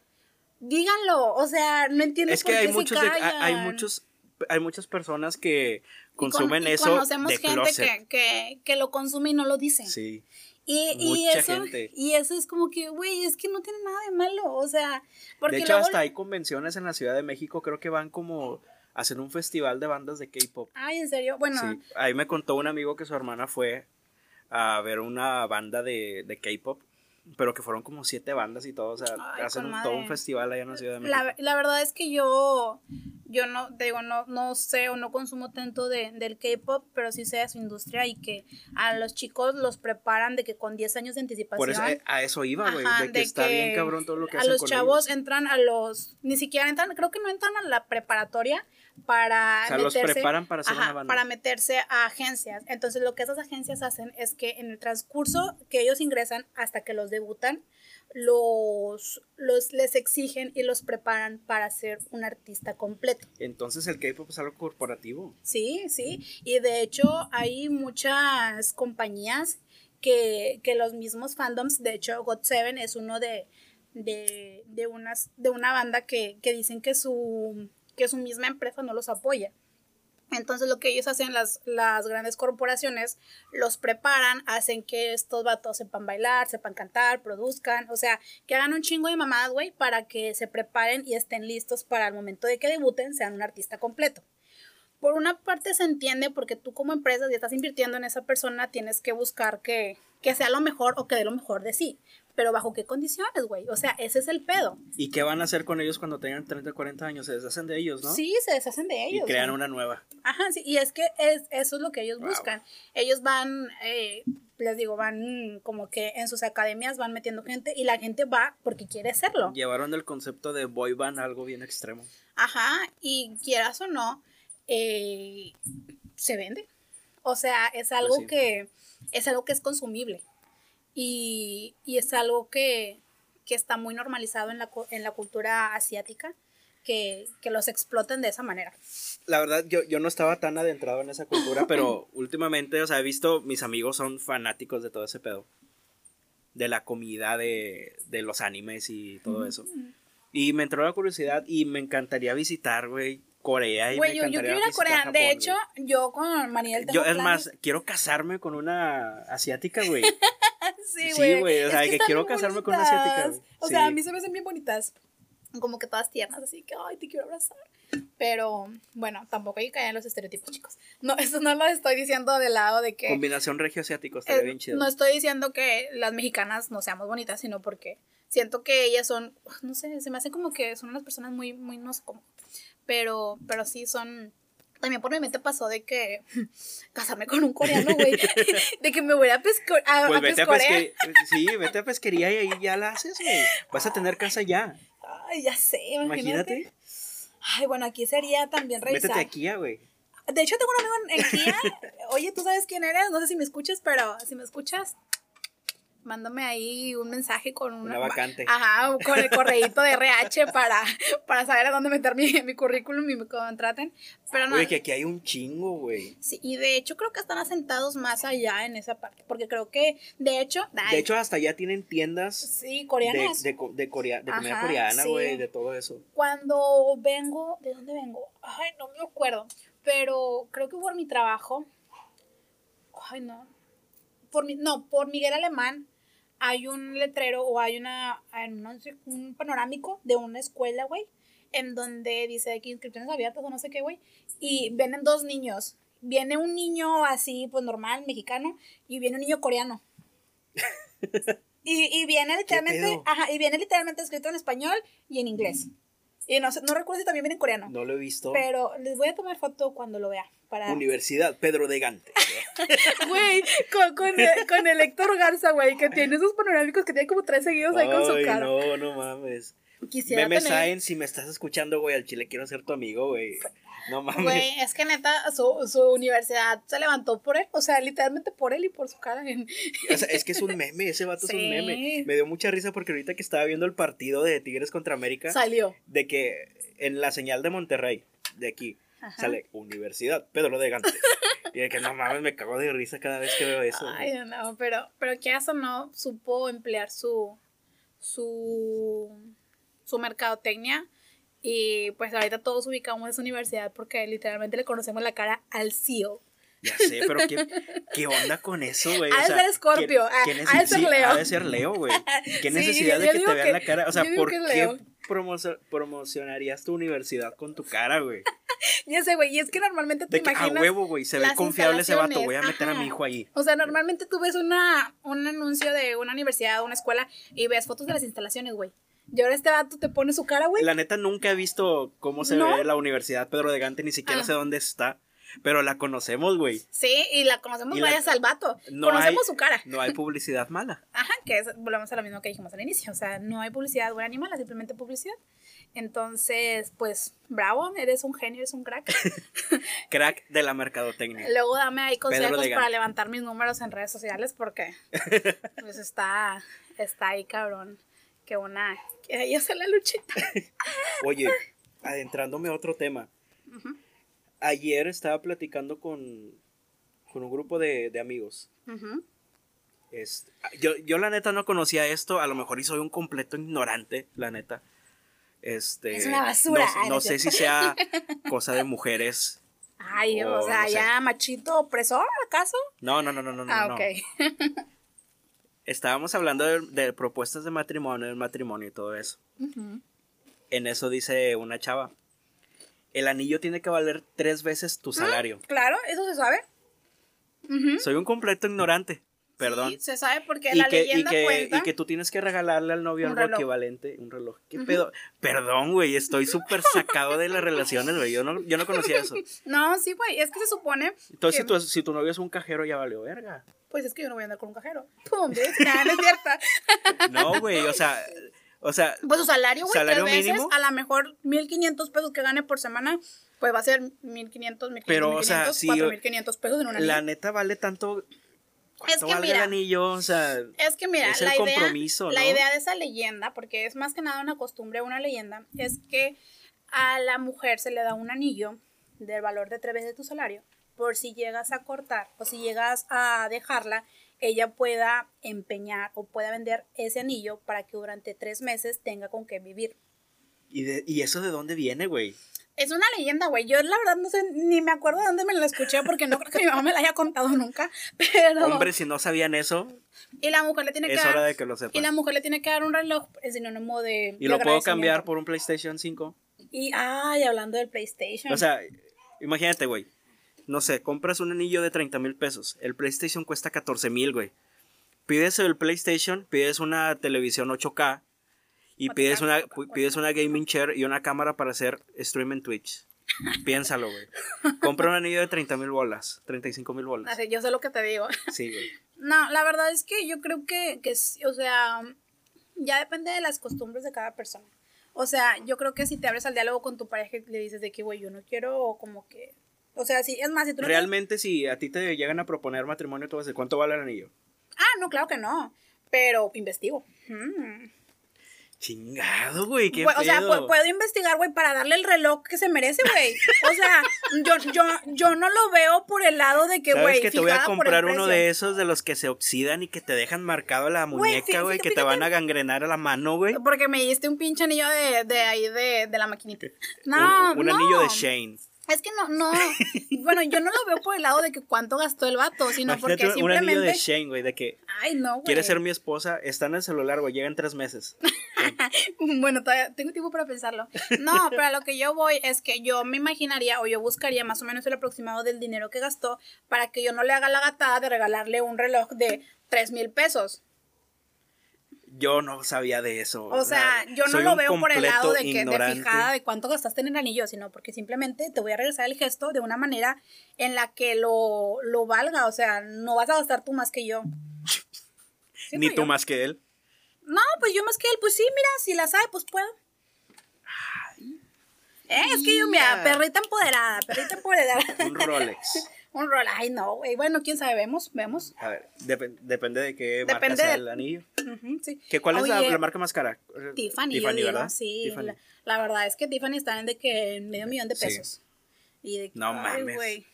díganlo. O sea, no entiendo Es por que qué hay muchos, se de- hay callan. muchos, hay muchas personas que Y con- consumen y eso Conocemos de gente que, que, que lo consume y no lo dice. Sí. Y, y eso, gente. y eso es como que, güey, es que no tiene nada de malo. O sea, porque de hecho, luego- hasta hay convenciones en la Ciudad de México, creo que van como a hacer un festival de bandas de K-pop. Ay, en serio. Bueno, Sí, ahí me contó un amigo que su hermana fue a ver una banda de, de K-pop, pero que fueron como siete bandas y todo, o sea, Ay, hacen un- todo un festival allá en la Ciudad de México. La, la verdad es que yo, yo no, te digo, no, no sé o no consumo tanto de, del K-pop, pero sí sé de su industria y que a los chicos los preparan de que con 10 años de anticipación. Por eso eh, a eso iba, güey, de que está bien cabrón todo lo que a hacen los con chavos ellos. entran a los, ni siquiera entran, creo que no entran a la preparatoria para O sea, los meterse, preparan para hacer ajá, una banda. para meterse a agencias. Entonces lo que esas agencias hacen es que en el transcurso que ellos ingresan hasta que los debutan, los, los les exigen y los preparan para ser un artista completo. Entonces el K-pop es algo corporativo. Sí, sí. Y de hecho hay muchas compañías que, que los mismos fandoms, de hecho GOT7 es uno de, de, de, unas, de una banda que, que dicen que su, que su misma empresa no los apoya. Entonces lo que ellos hacen, las, las grandes corporaciones, los preparan, hacen que estos vatos sepan bailar, sepan cantar, produzcan, o sea, que hagan un chingo de mamadas, güey, para que se preparen y estén listos para el momento de que debuten, sean un artista completo. Por una parte se entiende porque tú como empresa, si estás invirtiendo en esa persona, tienes que buscar que, que sea lo mejor o que dé lo mejor de sí. Pero bajo qué condiciones, güey. O sea, ese es el pedo. ¿Y qué van a hacer con ellos cuando tengan 30 40 años? Se deshacen de ellos, ¿no? Sí, se deshacen de Y ellos. crean güey. una nueva. Ajá, sí, y es que es, eso es lo que ellos Wow. buscan. Ellos van, eh, les digo, van como que en sus academias van metiendo gente y la gente va porque quiere serlo. Llevaron el concepto de boy band a algo bien extremo. Ajá, y quieras o no, eh, se vende. O sea, es Pues algo que es algo que es consumible. Y, y es algo que, que está muy normalizado en la, en la cultura asiática, que, que los exploten de esa manera. La verdad, yo, yo no estaba tan adentrado en esa cultura, pero últimamente, o sea, he visto, mis amigos son fanáticos de todo ese pedo. De la comida, de, de los animes y todo eso. Y me entró la curiosidad y me encantaría visitar, güey, Corea. Y Güey, me yo, yo quiero ir a Corea. Japón, de hecho, güey. yo con Mariel tengo Yo, es planes- más, quiero casarme con una asiática, güey. Sí, Sí, güey. güey, o Es sea, que están quiero casarme con una bonitas. asiática, güey. O sea, a mí se me hacen bien bonitas. Como que todas tiernas, así que, ay, te quiero abrazar. Pero, bueno, tampoco hay que caer en los estereotipos, chicos. No, eso no lo estoy diciendo del lado de que. Combinación regio-asiático, estaría eh, bien chido. no estoy diciendo que las mexicanas no seamos bonitas, sino porque siento que ellas son, no sé, se me hace como que son unas personas muy, muy, no sé cómo. Pero, pero sí son. También por mi mente pasó de que casarme con un coreano, güey. de que me voy a, pesco- a, Pues a vete a. Sí, vete a pesquería y ahí ya la haces, güey. Vas a tener casa ya. Ay, ya sé, imagínate. Imagínate. Ay, bueno, aquí sería también revisar. Métete aquí, ya, güey. De hecho, tengo un amigo en, en Kia. Oye, ¿tú sabes quién eres? No sé si me escuchas, pero si me escuchas, mándame ahí un mensaje con una, Una vacante. Ajá, con el correíto de RH para, para saber a dónde meter mi, mi currículum y me contraten. Pero no. Güey, que aquí hay un chingo, güey. Sí, y de hecho creo que están asentados más allá en esa parte, porque creo que, de hecho, De hecho, hasta ya tienen tiendas sí, de, coreanas. de, co- de, corea- de comida coreana, sí. güey, de todo eso. Cuando vengo, ¿de dónde vengo? Ay, no me acuerdo. Pero creo que por mi trabajo. Ay, no. Por mi, no, por Miguel Alemán hay un letrero o hay una, un panorámico de una escuela, güey, en donde dice que inscripciones abiertas o no sé qué, güey. Y vienen dos niños. Viene un niño así, pues normal, mexicano, y viene un niño coreano. Y, y viene literalmente, ajá, y viene literalmente escrito en español y en inglés. Y no, no recuerdo si también viene en coreano. No lo he visto. Pero les voy a tomar foto cuando lo vea. Para... Universidad Pedro de Gante. Güey, con, con, con el Héctor Garza, güey, que tiene esos panorámicos que tiene como tres seguidos ahí con su cara. no, no mames. Quisiera Meme tener... Saen, si me estás escuchando, güey, al chile quiero ser tu amigo, güey. No mames. Güey, es que neta, su, su universidad se levantó por él. O sea, literalmente por él y por su cara. O sea, es que es un meme, ese vato es un meme. Me dio mucha risa porque ahorita que estaba viendo el partido de Tigres contra América, Salió. de que en la señal de Monterrey, de aquí, Ajá. sale Universidad Pedro de Gante. y de que no mames, me cago de risa cada vez que veo eso. Ay, no, pero, pero que eso no supo emplear su, su, su mercadotecnia. Y pues ahorita todos ubicamos esa universidad porque literalmente le conocemos la cara al CEO. Ya sé, pero ¿qué, qué onda con eso, güey? Ha de ser Scorpio, ha- ¿qué- qué ha de ser Leo. Ha de ser Leo, güey. ¿Qué necesidad de que te vean que- la cara? O sea, ¿por qué promo- promocionarías tu universidad con tu cara, güey? Ya sé, güey, y es que normalmente te De que a imaginas... huevo, güey, se ve confiable ese vato, voy a meter a mi hijo ahí. O sea, normalmente tú ves una, un anuncio de una universidad o una escuela y ves fotos de las instalaciones, güey. Y ahora este vato te pone su cara, güey. La neta nunca he visto cómo se ¿No? ve la Universidad Pedro de Gante, ni siquiera Ah. sé dónde está, pero la conocemos, güey. Sí, y la conocemos Y la- gracias al vato. No conocemos hay- su cara. No hay publicidad mala. Ajá, que es, volvemos a lo mismo que dijimos al inicio. O sea, no hay publicidad buena ni mala, simplemente publicidad. Entonces, pues, bravo, eres un genio, eres un crack. Crack de la mercadotecnia. Luego dame ahí consejos para levantar mis números en redes sociales porque pues está, está ahí cabrón. Que una, que ahí hace la luchita. Oye, adentrándome a otro tema. Ayer estaba platicando con, con un grupo de, de amigos. Ujú. Este, yo, yo la neta no conocía esto, a lo mejor y soy un completo ignorante, la neta. Este, Es una basura. No, no no sé si sea cosa de mujeres. Ay, o Oh, sea, no sé. ya machito opresor, ¿acaso? No, no, no, no, no, no. ah, no. ok. Estábamos hablando de, de propuestas de matrimonio, del matrimonio y todo eso. En eso dice una chava. El anillo tiene que valer tres veces tu salario. Claro, eso se sabe. Soy un completo ignorante, perdón. Sí, se sabe porque y, la que, y, leyenda que, cuenta. y que tú tienes que regalarle al novio Un algo reloj. equivalente, un reloj. ¿Qué pedo? Perdón, güey, estoy súper sacado de las relaciones, güey. Yo no, yo no conocía eso. No, sí, güey, es que se supone. Entonces, que- si tu, si tu novio es un cajero, ya valió verga. Pues es que yo no voy a andar con un cajero. Pum, bitch, nada, no es cierta. No, güey, o sea, o sea, Pues su salario, güey, ¿Salario tres veces, mínimo? a lo mejor 1500 pesos que gane por semana. Pues va a ser 1500, 1500, Pero, o sea, 1500, sí, 4500 pesos en una La neta vale tanto. Es ¿Cuánto que vale mira, el anillo? O sea, Es que mira, Es el la, idea, la idea de esa leyenda, porque es más que nada una costumbre, una leyenda, es que a la mujer se le da un anillo del valor de tres veces tu salario, por si llegas a cortar o si llegas a dejarla, ella pueda empeñar o pueda vender ese anillo para que durante tres meses tenga con qué vivir. ¿y, de- ¿y eso de dónde viene, güey? Es una leyenda, güey. Yo la verdad no sé, ni me acuerdo de dónde me la escuché porque no creo que mi mamá me la haya contado nunca. Pero. Hombre, si no sabían eso, y la mujer le tiene que es dar. hora de que lo Y sepan. la mujer le tiene que dar un reloj, es sinónimo de. Y de lo puedo cambiar por un PlayStation 5. Y, ay, hablando del PlayStation. O sea, imagínate, güey. No sé, compras un anillo de 30 mil pesos. El PlayStation cuesta 14 mil, güey. Pides el PlayStation, pides una televisión 8K y pides una, pides una gaming chair y una cámara para hacer stream en Twitch. Piénsalo, güey. Compra un anillo de 30 mil bolas, 35 mil bolas. Así, yo sé lo que te digo. Sí, güey. No, la verdad es que yo creo que, que o sea, ya depende de las costumbres de cada persona. O sea, yo creo que si te abres al diálogo con tu pareja y le dices de que, güey, yo no quiero como que... O sea, sí, es más, si tú no Realmente, si a ti te llegan a proponer matrimonio, tú vas a decir, ¿cuánto vale el anillo? Ah, no, claro que no. Pero investigo. Mm. Chingado, güey, qué o sea, pedo. puedo investigar, güey, para darle el reloj que se merece, güey. O sea, yo, yo, yo no lo veo por el lado de que, ¿Sabes güey, que te voy a comprar uno de esos de los que se oxidan y que te dejan marcado la muñeca, güey? Que te van a gangrenar a la mano, güey. Porque me diste un pinche anillo de, de ahí de, de la maquinita. No, un un no. anillo de Shane. Es que no, no. Bueno, yo no lo veo por el lado de que cuánto gastó el vato, sino porque Imagínate un anillo de. Shane, güey, de que Ay, no, güey. quieres ser mi esposa, está en el celular, güey, llega en tres meses. Bueno, todavía tengo tiempo para pensarlo. No, pero a lo que yo voy es que yo me imaginaría o yo buscaría más o menos el aproximado del dinero que gastó para que yo no le haga la gatada de regalarle un reloj de tres mil pesos. Yo no sabía de eso. O sea, yo no soy lo veo por el lado de que de fijada de cuánto gastaste en el anillo, sino porque simplemente te voy a regresar el gesto de una manera en la que lo, lo valga. O sea, no vas a gastar tú más que yo. Ni tú yo. más que él. No, pues yo más que él, pues sí, mira, si la sabe, pues puedo. Eh, es que yo, mira, perrita empoderada, perrita empoderada. Un Rolex. Un rol, ay no, güey. Bueno, quién sabe, vemos, vemos. A ver, depen- depende de qué marca Depende sea de- el anillo. Sí. ¿Que ¿Cuál es la, marca más cara? Tiffany, digo, ¿verdad? sí. Tiffany. La, la verdad es que Tiffany está en de que medio millón de Sí. pesos. Y de No ay, mames. güey.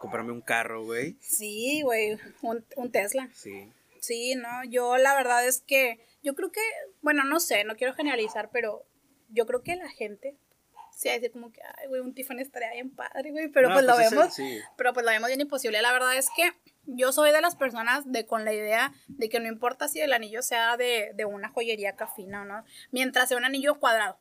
Comprarme un carro, güey. Sí, güey, un, un Tesla. Sí. Sí, no, yo la verdad es que, yo creo que, bueno, no sé, no quiero generalizar, pero yo creo que la gente, sí, decir como que, ay, güey, un Tiffany estaría bien padre, güey, pero No, pues, lo pues vemos, sí. pero pues lo vemos bien imposible. La verdad es que yo soy de las personas de con la idea de que no importa si el anillo sea de, de una joyería cafina o no, mientras sea un anillo cuadrado.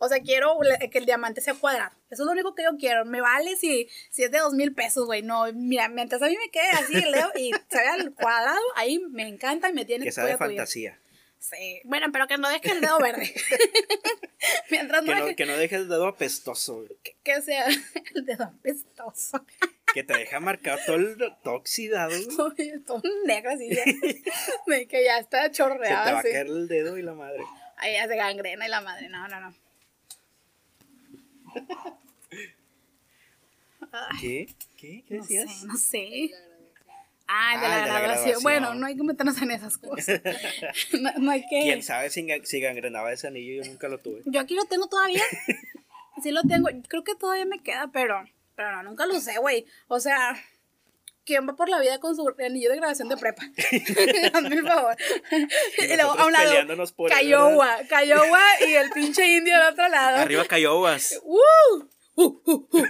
O sea, quiero que el diamante sea cuadrado. Eso es lo único que yo quiero. Me vale si, si es de dos mil pesos, güey. No, mira, mientras a mí me quede así el dedo y se vea el cuadrado, ahí me encanta y me tiene Que sea de fantasía. Sí. Bueno, pero que no deje el dedo verde. mientras Que no, no, deje que no dejes el dedo apestoso, que, que sea el dedo apestoso. Que te deja marcado todo el todo oxidado. Oye, todo negro así ya. De que ya está Se te chorreado va a caer el dedo y la madre. Ahí ya se gangrena y la madre. No, no, no. ¿Qué? ¿Qué? ¿Qué no decías? sé, no sé. Ah, el de Ah, la el de la graduación. graduación. Bueno, no hay que meternos en esas cosas. no, no hay que. ¿Quién sabe si, si gangrenaba ese anillo? Yo nunca lo tuve. Yo aquí lo tengo todavía. Sí lo tengo. Creo que todavía me queda, pero, pero no, nunca lo usé, güey. O sea, ¿quién va por la vida con su anillo de grabación de prepa? Hazme el favor. Y Y luego, a un lado, por Cayowa, Cayowa y el pinche indio al otro lado. Arriba Cayobas, ¡Uh! Uh, uh, uh.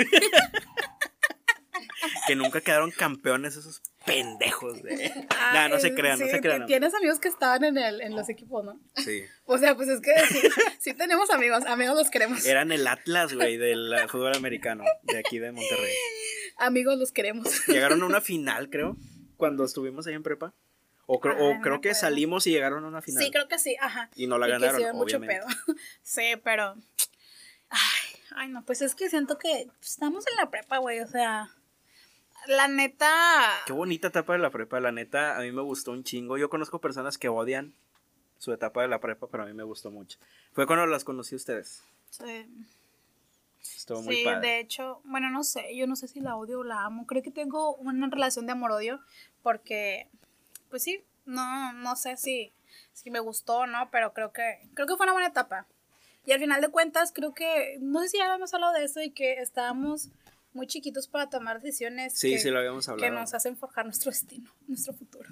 que nunca quedaron campeones esos pendejos. De... Nah, no se crean, no sí, se crean. Tienes amigos que estaban en, el, en los equipos, ¿no? Sí. O sea, pues es que sí, sí tenemos amigos, amigos los queremos. Eran el Atlas, güey, del eh, fútbol americano, de aquí de Monterrey. Amigos los queremos. Llegaron a una final, creo, cuando estuvimos ahí en prepa. O, creo- Ah, o no me creo que salimos y llegaron a una final. Sí, creo que sí, ajá. Y no la ganaron, hicieron mucho obviamente. pedo. Sí, pero. Ay, ay, no, pues es que siento que estamos en la prepa, güey. O sea, la neta. Qué bonita etapa de la prepa, la neta, a mí me gustó un chingo. Yo conozco personas que odian su etapa de la prepa, pero a mí me gustó mucho. Fue cuando las conocí a ustedes. sí. Estuvo muy Sí, padre. de hecho, bueno, no sé, yo no sé si la odio o la amo. Creo que tengo una relación de amor-odio porque, pues sí, no, no sé si, si me gustó o no, pero creo que, creo que fue una buena etapa. Y al final de cuentas, creo que, no sé si ya habíamos hablado de eso y que estábamos muy chiquitos para tomar decisiones Sí, que, sí, lo habíamos que hablado. nos hacen forjar nuestro destino, nuestro futuro.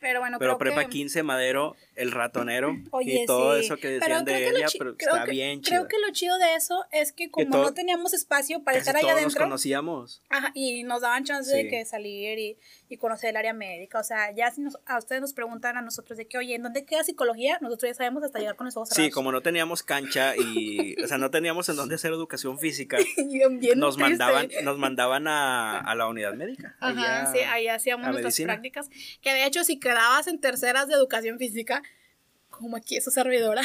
Pero bueno, Pero creo Prepa que... 15, Madero, El Ratonero Oye, y todo sí. eso que Pero decían creo de ella, chi- pero creo está que- bien chido. Creo que lo chido de eso es que como todo- no teníamos espacio para estar allá todos nos adentro, conocíamos. Ajá, y nos daban chance de Sí. que salir y, y conocer el área médica. O sea, ya si nos- a ustedes nos preguntan a nosotros de que, oye, ¿en dónde queda psicología? Nosotros ya sabemos hasta llegar con los ojos Sí, cerrados. como no teníamos cancha y, o sea, no teníamos en dónde hacer educación física, Bien- bien nos triste. mandaban, nos mandaban a, a la unidad médica. Ajá, allá sí, ahí hacíamos nuestras medicina. prácticas. Que de hecho, si quedabas en terceras de educación física, como aquí es su servidora,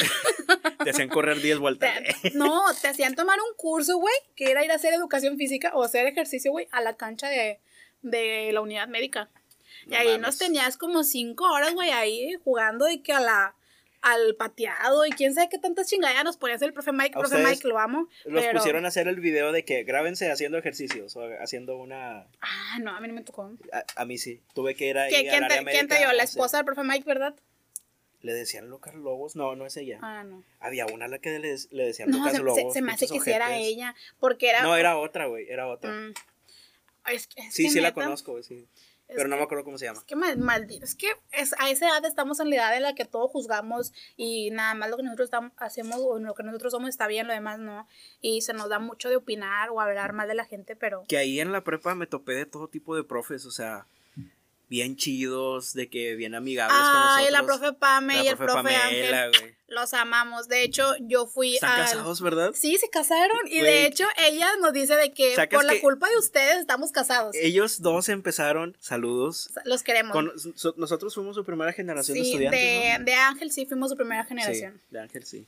Te hacían correr 10 vueltas. te- no, te hacían tomar un curso, güey, que era ir a hacer educación física o hacer ejercicio, güey, a la cancha de, de la unidad médica. Y No ahí mames. nos tenías como cinco horas, güey, ahí jugando de que a la al pateado y quién sabe qué tantas chingadas nos ponía a hacer el profe Mike, ¿A profe Mike, lo amo. Los pero... pusieron a hacer el video de que grábense haciendo ejercicios o haciendo una... Ah, no, a mí no me tocó. A, a mí sí, tuve que ir ahí ¿Qué- al ¿Quién, área te, quién te dio? a ¿La esposa del profe Mike, verdad? ¿Le decían Lucas Lobos? No, no es ella. Ah, no. Había una a la que le, le decían No, Lucas se, Lobos. se- se me hace que sí era ella, porque era... No, era otra, güey, era otra. Mm. Es que- es sí, que sí la conozco, güey, sí. Pero no me acuerdo cómo se llama. Es que mal- maldito, es que es, a esa edad estamos en la edad en la que todo juzgamos y nada más lo que nosotros hacemos o lo que nosotros somos está bien, lo demás no. Y se nos da mucho de opinar o hablar mal de la gente, pero Que ahí en la prepa me topé de todo tipo de profes, o sea, bien chidos, de que bien amigables con Ay, nosotros. la profe Pame La y el profe Pamela, Ángel. Los amamos. De hecho, yo fui Están al- casados, ¿verdad? Sí, se casaron y de hecho ella nos dice de que por la que- culpa de ustedes estamos casados. Ellos dos empezaron, saludos. Los queremos. Con- so- nosotros fuimos su primera generación de estudiantes. de, ¿no? de Ángel sí fuimos su primera generación. Sí, de Ángel sí.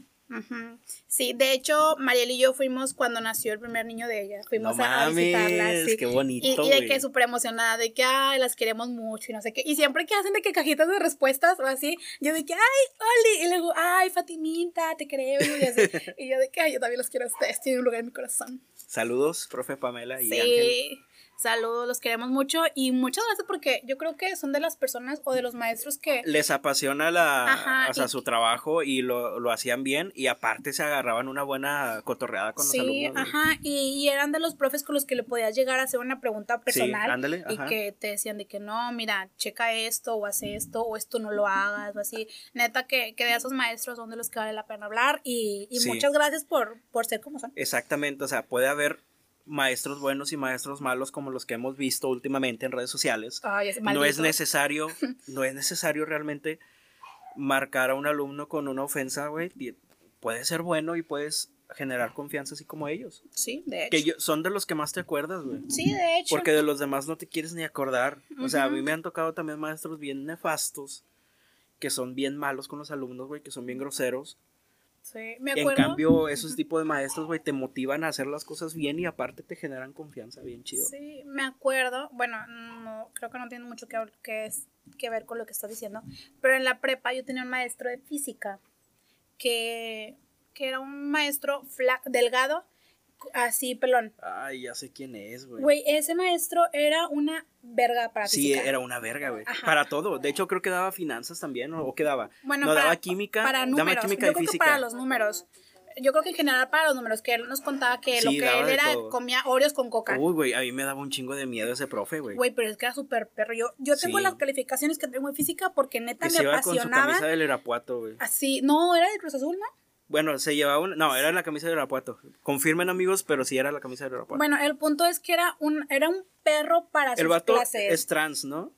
Sí, de hecho, Mariel y yo fuimos cuando nació el primer niño de ella. Fuimos No a, a visitarla. mames, sí. qué bonito, Y, y de que súper emocionada, de que, ay, las queremos mucho y no sé qué. Y siempre que hacen de que cajitas de respuestas o así, yo de que, ay, Oli. Y luego, ay, Fatimita, te creo. Y, así. y yo de que, ay, yo también los quiero a ustedes, tienen un lugar en mi corazón. Saludos, profe Pamela y Ángel. Sí. Saludos, los queremos mucho y muchas gracias porque yo creo que son de las personas o de los maestros que Les apasiona la, Ajá, o sea, y- su trabajo y lo, lo hacían bien y aparte se agarraban una buena cotorreada con Sí, los alumnos. güey. ajá, y, y eran de los profes con los que le podías llegar a hacer una pregunta personal ándale, y ajá. que te decían de que no, mira, checa esto o hace esto o esto no lo hagas o así. Neta que, que de esos maestros son de los que vale la pena hablar y, y Sí. muchas gracias por, por ser como son. Exactamente, o sea, puede haber maestros buenos y maestros malos como los que hemos visto últimamente en redes sociales. Ay, es no es necesario, no es necesario realmente marcar a un alumno con una ofensa, güey. Ti- Puede ser bueno y puedes generar confianza así como ellos. Sí, de hecho. Que yo- son de los que más te acuerdas, güey. Sí, de hecho. Porque de los demás no te quieres ni acordar. O sea, a mí me han tocado también maestros bien nefastos, que son bien malos con los alumnos, güey, que son bien groseros. Sí, me En acuerdo. cambio, esos tipos de maestros, güey, te motivan a hacer las cosas bien y aparte te generan confianza bien chido. Sí, me acuerdo. Bueno, no, creo que no tiene mucho que, que, es- que ver con lo que estás diciendo. Pero en la prepa yo tenía un maestro de física que, que era un maestro fla- delgado, así pelón. Ay, ya sé quién es, güey. Güey, ese maestro era una verga para Sí, física. era una verga, güey. Para todo. De hecho, creo que daba finanzas también. ¿O qué daba? Bueno, no para, daba química, para daba números. química yo y creo que para los números. Yo creo que en general para los números, que él nos contaba que Sí, lo que daba él era, todo. comía Oreos con coca. Uy, güey, a mí me daba un chingo de miedo ese profe, güey. Güey, pero es que era súper perro. Yo, yo tengo Sí. las calificaciones que tengo en física porque neta Que me se iba con su apasionaba. camisa del Irapuato, güey. Así, no, era de Cruz Azul, ¿no? Bueno, se llevaba una... No, era la camisa del Irapuato. Confirmen, amigos, pero sí era la camisa del Irapuato. Bueno, el punto es que era un, era un perro para El sus vato clases. es trans, ¿no?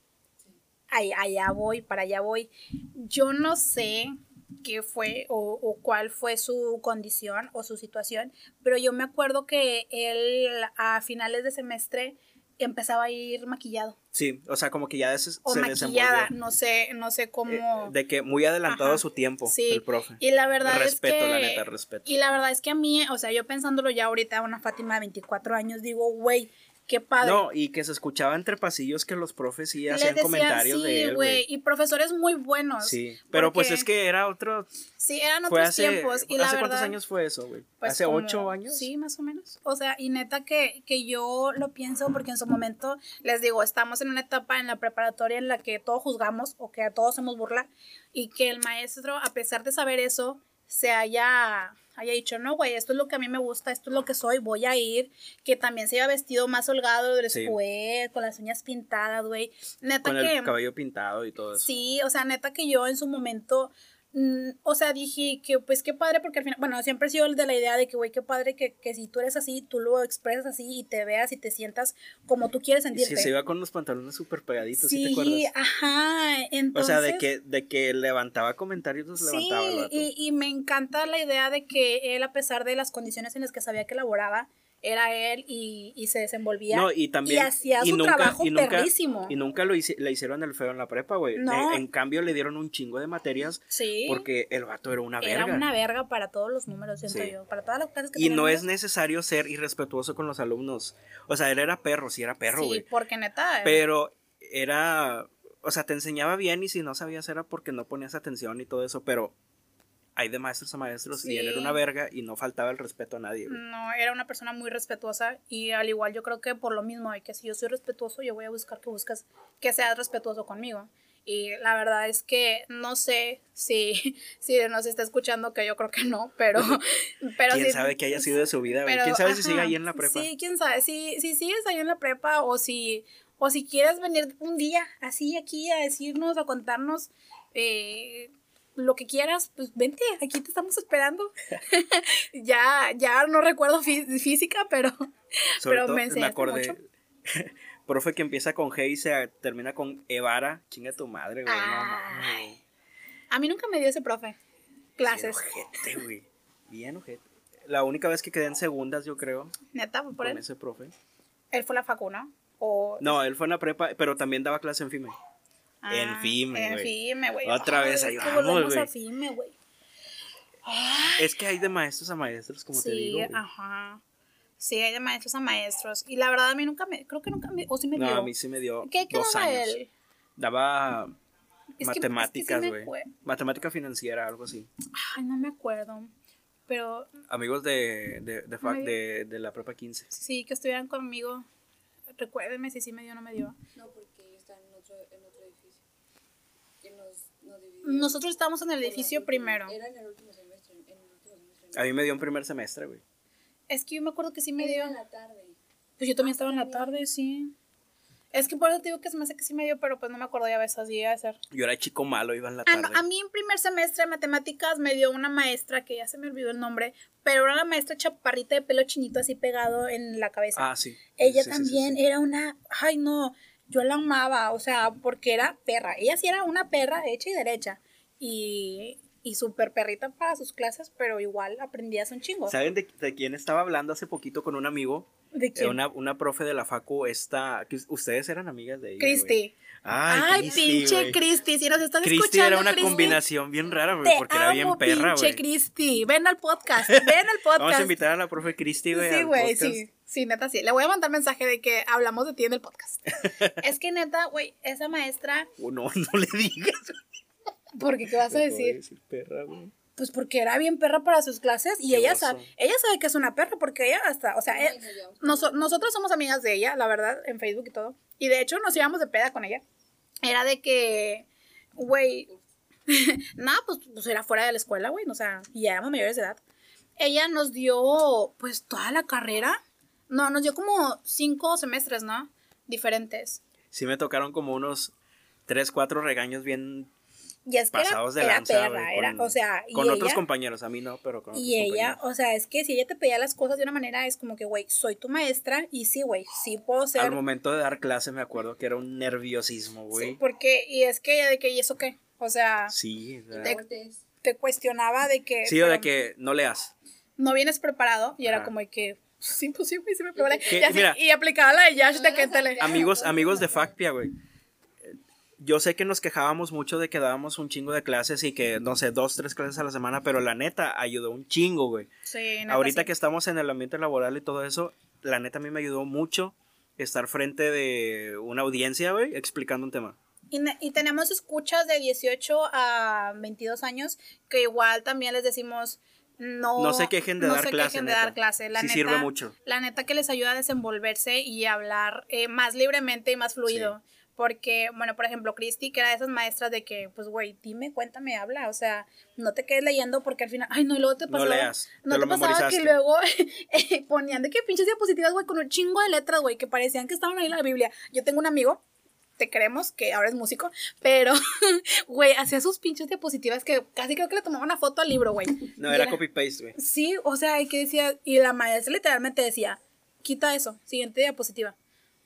Ay, allá voy, para allá voy. Yo no sé qué fue o, o cuál fue su condición o su situación, pero yo me acuerdo que él a finales de semestre empezaba a ir maquillado Sí, o sea, como que ya des- o se maquillada, desenvolvió. no sé, no sé cómo. Eh, de que muy adelantado a su tiempo, Sí, el profe. Y la verdad respeto, es que la neta, respeto. Y la verdad es que a mí, o sea, yo pensándolo ya ahorita, una Fátima de 24 años, digo, güey, qué padre. No, y que se escuchaba entre pasillos que los profes sí hacían comentarios de él, güey. Y profesores muy buenos. Sí, pero pues es que era otro... Sí, eran otros tiempos. Y ¿Hace cuántos años fue eso, güey? Pues ¿Hace ocho años? Sí, más o menos. O sea, y neta que, que yo lo pienso porque en su momento, les digo, estamos en una etapa en la preparatoria en la que todos juzgamos o que a todos hacemos burla y que el maestro, a pesar de saber eso, se haya haya dicho, no, güey, esto es lo que a mí me gusta, esto es lo que soy, voy a ir, que también se haya vestido más holgado después, con las uñas pintadas, güey. Neta con el cabello pintado y todo eso. Sí, o sea, neta que yo en su momento o sea, dije que pues qué padre porque al final, bueno, siempre he sido el de la idea de que, güey, qué padre que, que, si tú eres así, tú lo expresas así y te veas y te sientas como tú quieres sentirte. Sí, se iba con los pantalones súper pegaditos, sí, te acuerdas? ajá, entonces... O sea, de que, de que levantaba comentarios, los levantaba el Y, y me encanta la idea de que él, a pesar de las condiciones en las que sabía que elaboraba, era él y, y, se desenvolvía. No, y también. Y hacía su trabajo y nunca, perrísimo. Y nunca lo le hicieron el feo en la prepa, güey. No. En, cambio, le dieron un chingo de materias. Sí. Porque el vato era una verga. Era una verga para todos los números, siento yo. Para todas las clases que Y no es necesario ser irrespetuoso con los alumnos. O sea, él era perro, sí era perro, güey. Sí, porque neta. Eh. Pero era. O sea, te enseñaba bien y si no sabías era porque no ponías atención y todo eso, pero hay de maestros a maestros y él era una verga y no faltaba el respeto a nadie. No, era una persona muy respetuosa y al igual yo creo que por lo mismo hay que si yo soy respetuoso yo voy a buscar que buscas que seas respetuoso conmigo. Y la verdad es que no sé si, si nos está escuchando, que yo creo que no, pero... pero ¿Quién sabe que haya sido de su vida? ¿Quién sabe si sigue ahí en la prepa? Sí, quién sabe. Si, si sigues ahí en la prepa o si, o si quieres venir un día así aquí a decirnos, a contarnos eh, lo que quieras, pues vente, aquí te estamos esperando. ya, ya no recuerdo física, pero, pero me, me acordé. Profe que empieza con G y se termina con Evara, chinga tu madre, güey. A mí nunca me dio ese profe. Clases. Bien ojete, güey. Bien ojete. La única vez que quedé en segundas, yo creo. Neta, fue por con él. ese profe. Él fue la facuna. O... No, él fue en la prepa, pero también daba clase en FIME en ah, FIME, güey. En FIME, güey. Otra vez ahí vamos, güey. FIME, güey. Es que hay de maestros a maestros, como te digo. Sí, ajá. Sí, hay de maestros a maestros. Y la verdad, a mí nunca me. Creo que nunca me. O sí me dio. No, a mí sí me dio. ¿Qué, qué dos daba años. él? Daba. matemáticas, güey. Matemática financiera, algo así. Ay, no me acuerdo. Pero. Amigos de, de, de, de, de la prepa 15. Sí, que estuvieran conmigo. Recuérdeme si sí me dio o no me dio. No, porque están en otro, en otro nos, nos Nosotros estábamos en el edificio primero. Era en el último semestre. En el último semestre. A mí me dio en primer semestre, güey. Es que yo me acuerdo que sí me Era dio. en la tarde. Pues yo también estaba en la tarde, sí. Es que por eso te digo que se me hace que sí me dio, pero pues no me acuerdo ya veces día de ser. Yo era chico malo, iba en la Ah, tarde. no, a mí en primer semestre de matemáticas me dio una maestra que ya se me olvidó el nombre, pero era una maestra chaparrita de pelo chinito así pegado en la cabeza. Ah, sí. Ella Sí, sí, sí, también sí. era una, ay no, yo la amaba, o sea, porque era perra. Ella sí era una perra hecha y derecha. Y, y súper perrita para sus clases, pero igual aprendías un chingo. ¿Saben de, de quién estaba hablando hace poquito con un amigo? ¿De Eh, quién? Una, una profe de la facu, esta, que ustedes eran amigas de ella. Cristi. Ay, Ay, pinche. Cristi, si nos estás Cristi escuchando. era una combinación bien rara, güey, porque era bien perra, pinche güey. Cristi. Ven al podcast, ven al podcast. Vamos a invitar a la profe Cristi, güey. Sí, güey, sí. Sí, neta, sí. Le voy a mandar mensaje de que hablamos de ti en el podcast. es que neta, güey, esa maestra, Oh, no, no le digas. porque qué vas a voy decir? perra, güey. Pues porque era bien perra para sus clases y Qué ella oso. sabe, ella sabe que es una perra porque ella hasta, o sea, Ay, eh, nos nosotros somos amigas de ella, la verdad, en Facebook y todo. Y de hecho nos íbamos de peda con ella. Era de que, güey, nada, pues, pues era fuera de la escuela, güey, o sea, y ya éramos mayores de edad. Ella nos dio, pues, toda la carrera. No, nos dio como cinco semestres, ¿no? Diferentes. Sí me tocaron como unos tres, cuatro regaños bien Y es que era, pasados de era lanza, perra, era, o sea, y Con otros compañeros, a mí no, pero con otros Y ella, o sea, es que si ella te pedía las cosas de una manera, es como que, güey, soy tu maestra y sí, güey, sí puedo ser. Al momento de dar clase me acuerdo que era un nerviosismo, Sí, güey. porque, y es que ella de que, ¿y eso qué? O sea, Sí, Te- te cuestionaba de que. sí, o de que no leas. No vienes preparado y era Ajá. como de que. Sí, pues sí, güey, sí me. Que, Y, así- mira, y aplicaba la de Yash de que te le. sabía. Amigos, amigos de Facpia, güey. Yo sé que nos quejábamos mucho de que dábamos un chingo de clases y que, no sé, dos, tres clases a la semana, pero la neta ayudó un chingo, güey. Sí, neta, Ahorita sí. que estamos en el ambiente laboral y todo eso, la neta a mí me ayudó mucho estar frente de una audiencia, güey, explicando un tema. Y, ne- y tenemos escuchas de 18 a 22 años que igual también les decimos no, No se quejen de no dar se clase, quejen de dar clase. La Sí neta, sirve mucho. La neta que les ayuda a desenvolverse y hablar eh, más libremente y más fluido. Porque, bueno, por ejemplo, Christy, que era de esas maestras de que, pues, güey, dime, cuéntame, habla. O sea, no te quedes leyendo porque al final, ay, no, y luego te No pasaba. leas, No te te, pasaba que luego eh, ponían de que pinches diapositivas, güey, con un chingo de letras, güey, que parecían que estaban ahí en la Biblia. Yo tengo un amigo, te queremos, que ahora es músico, pero, güey, hacía sus pinches diapositivas que casi creo que le tomaba una foto al libro, güey. No, Y era copy-paste, güey. Sí, o sea, y que decía, y la maestra literalmente decía, quita eso, siguiente diapositiva.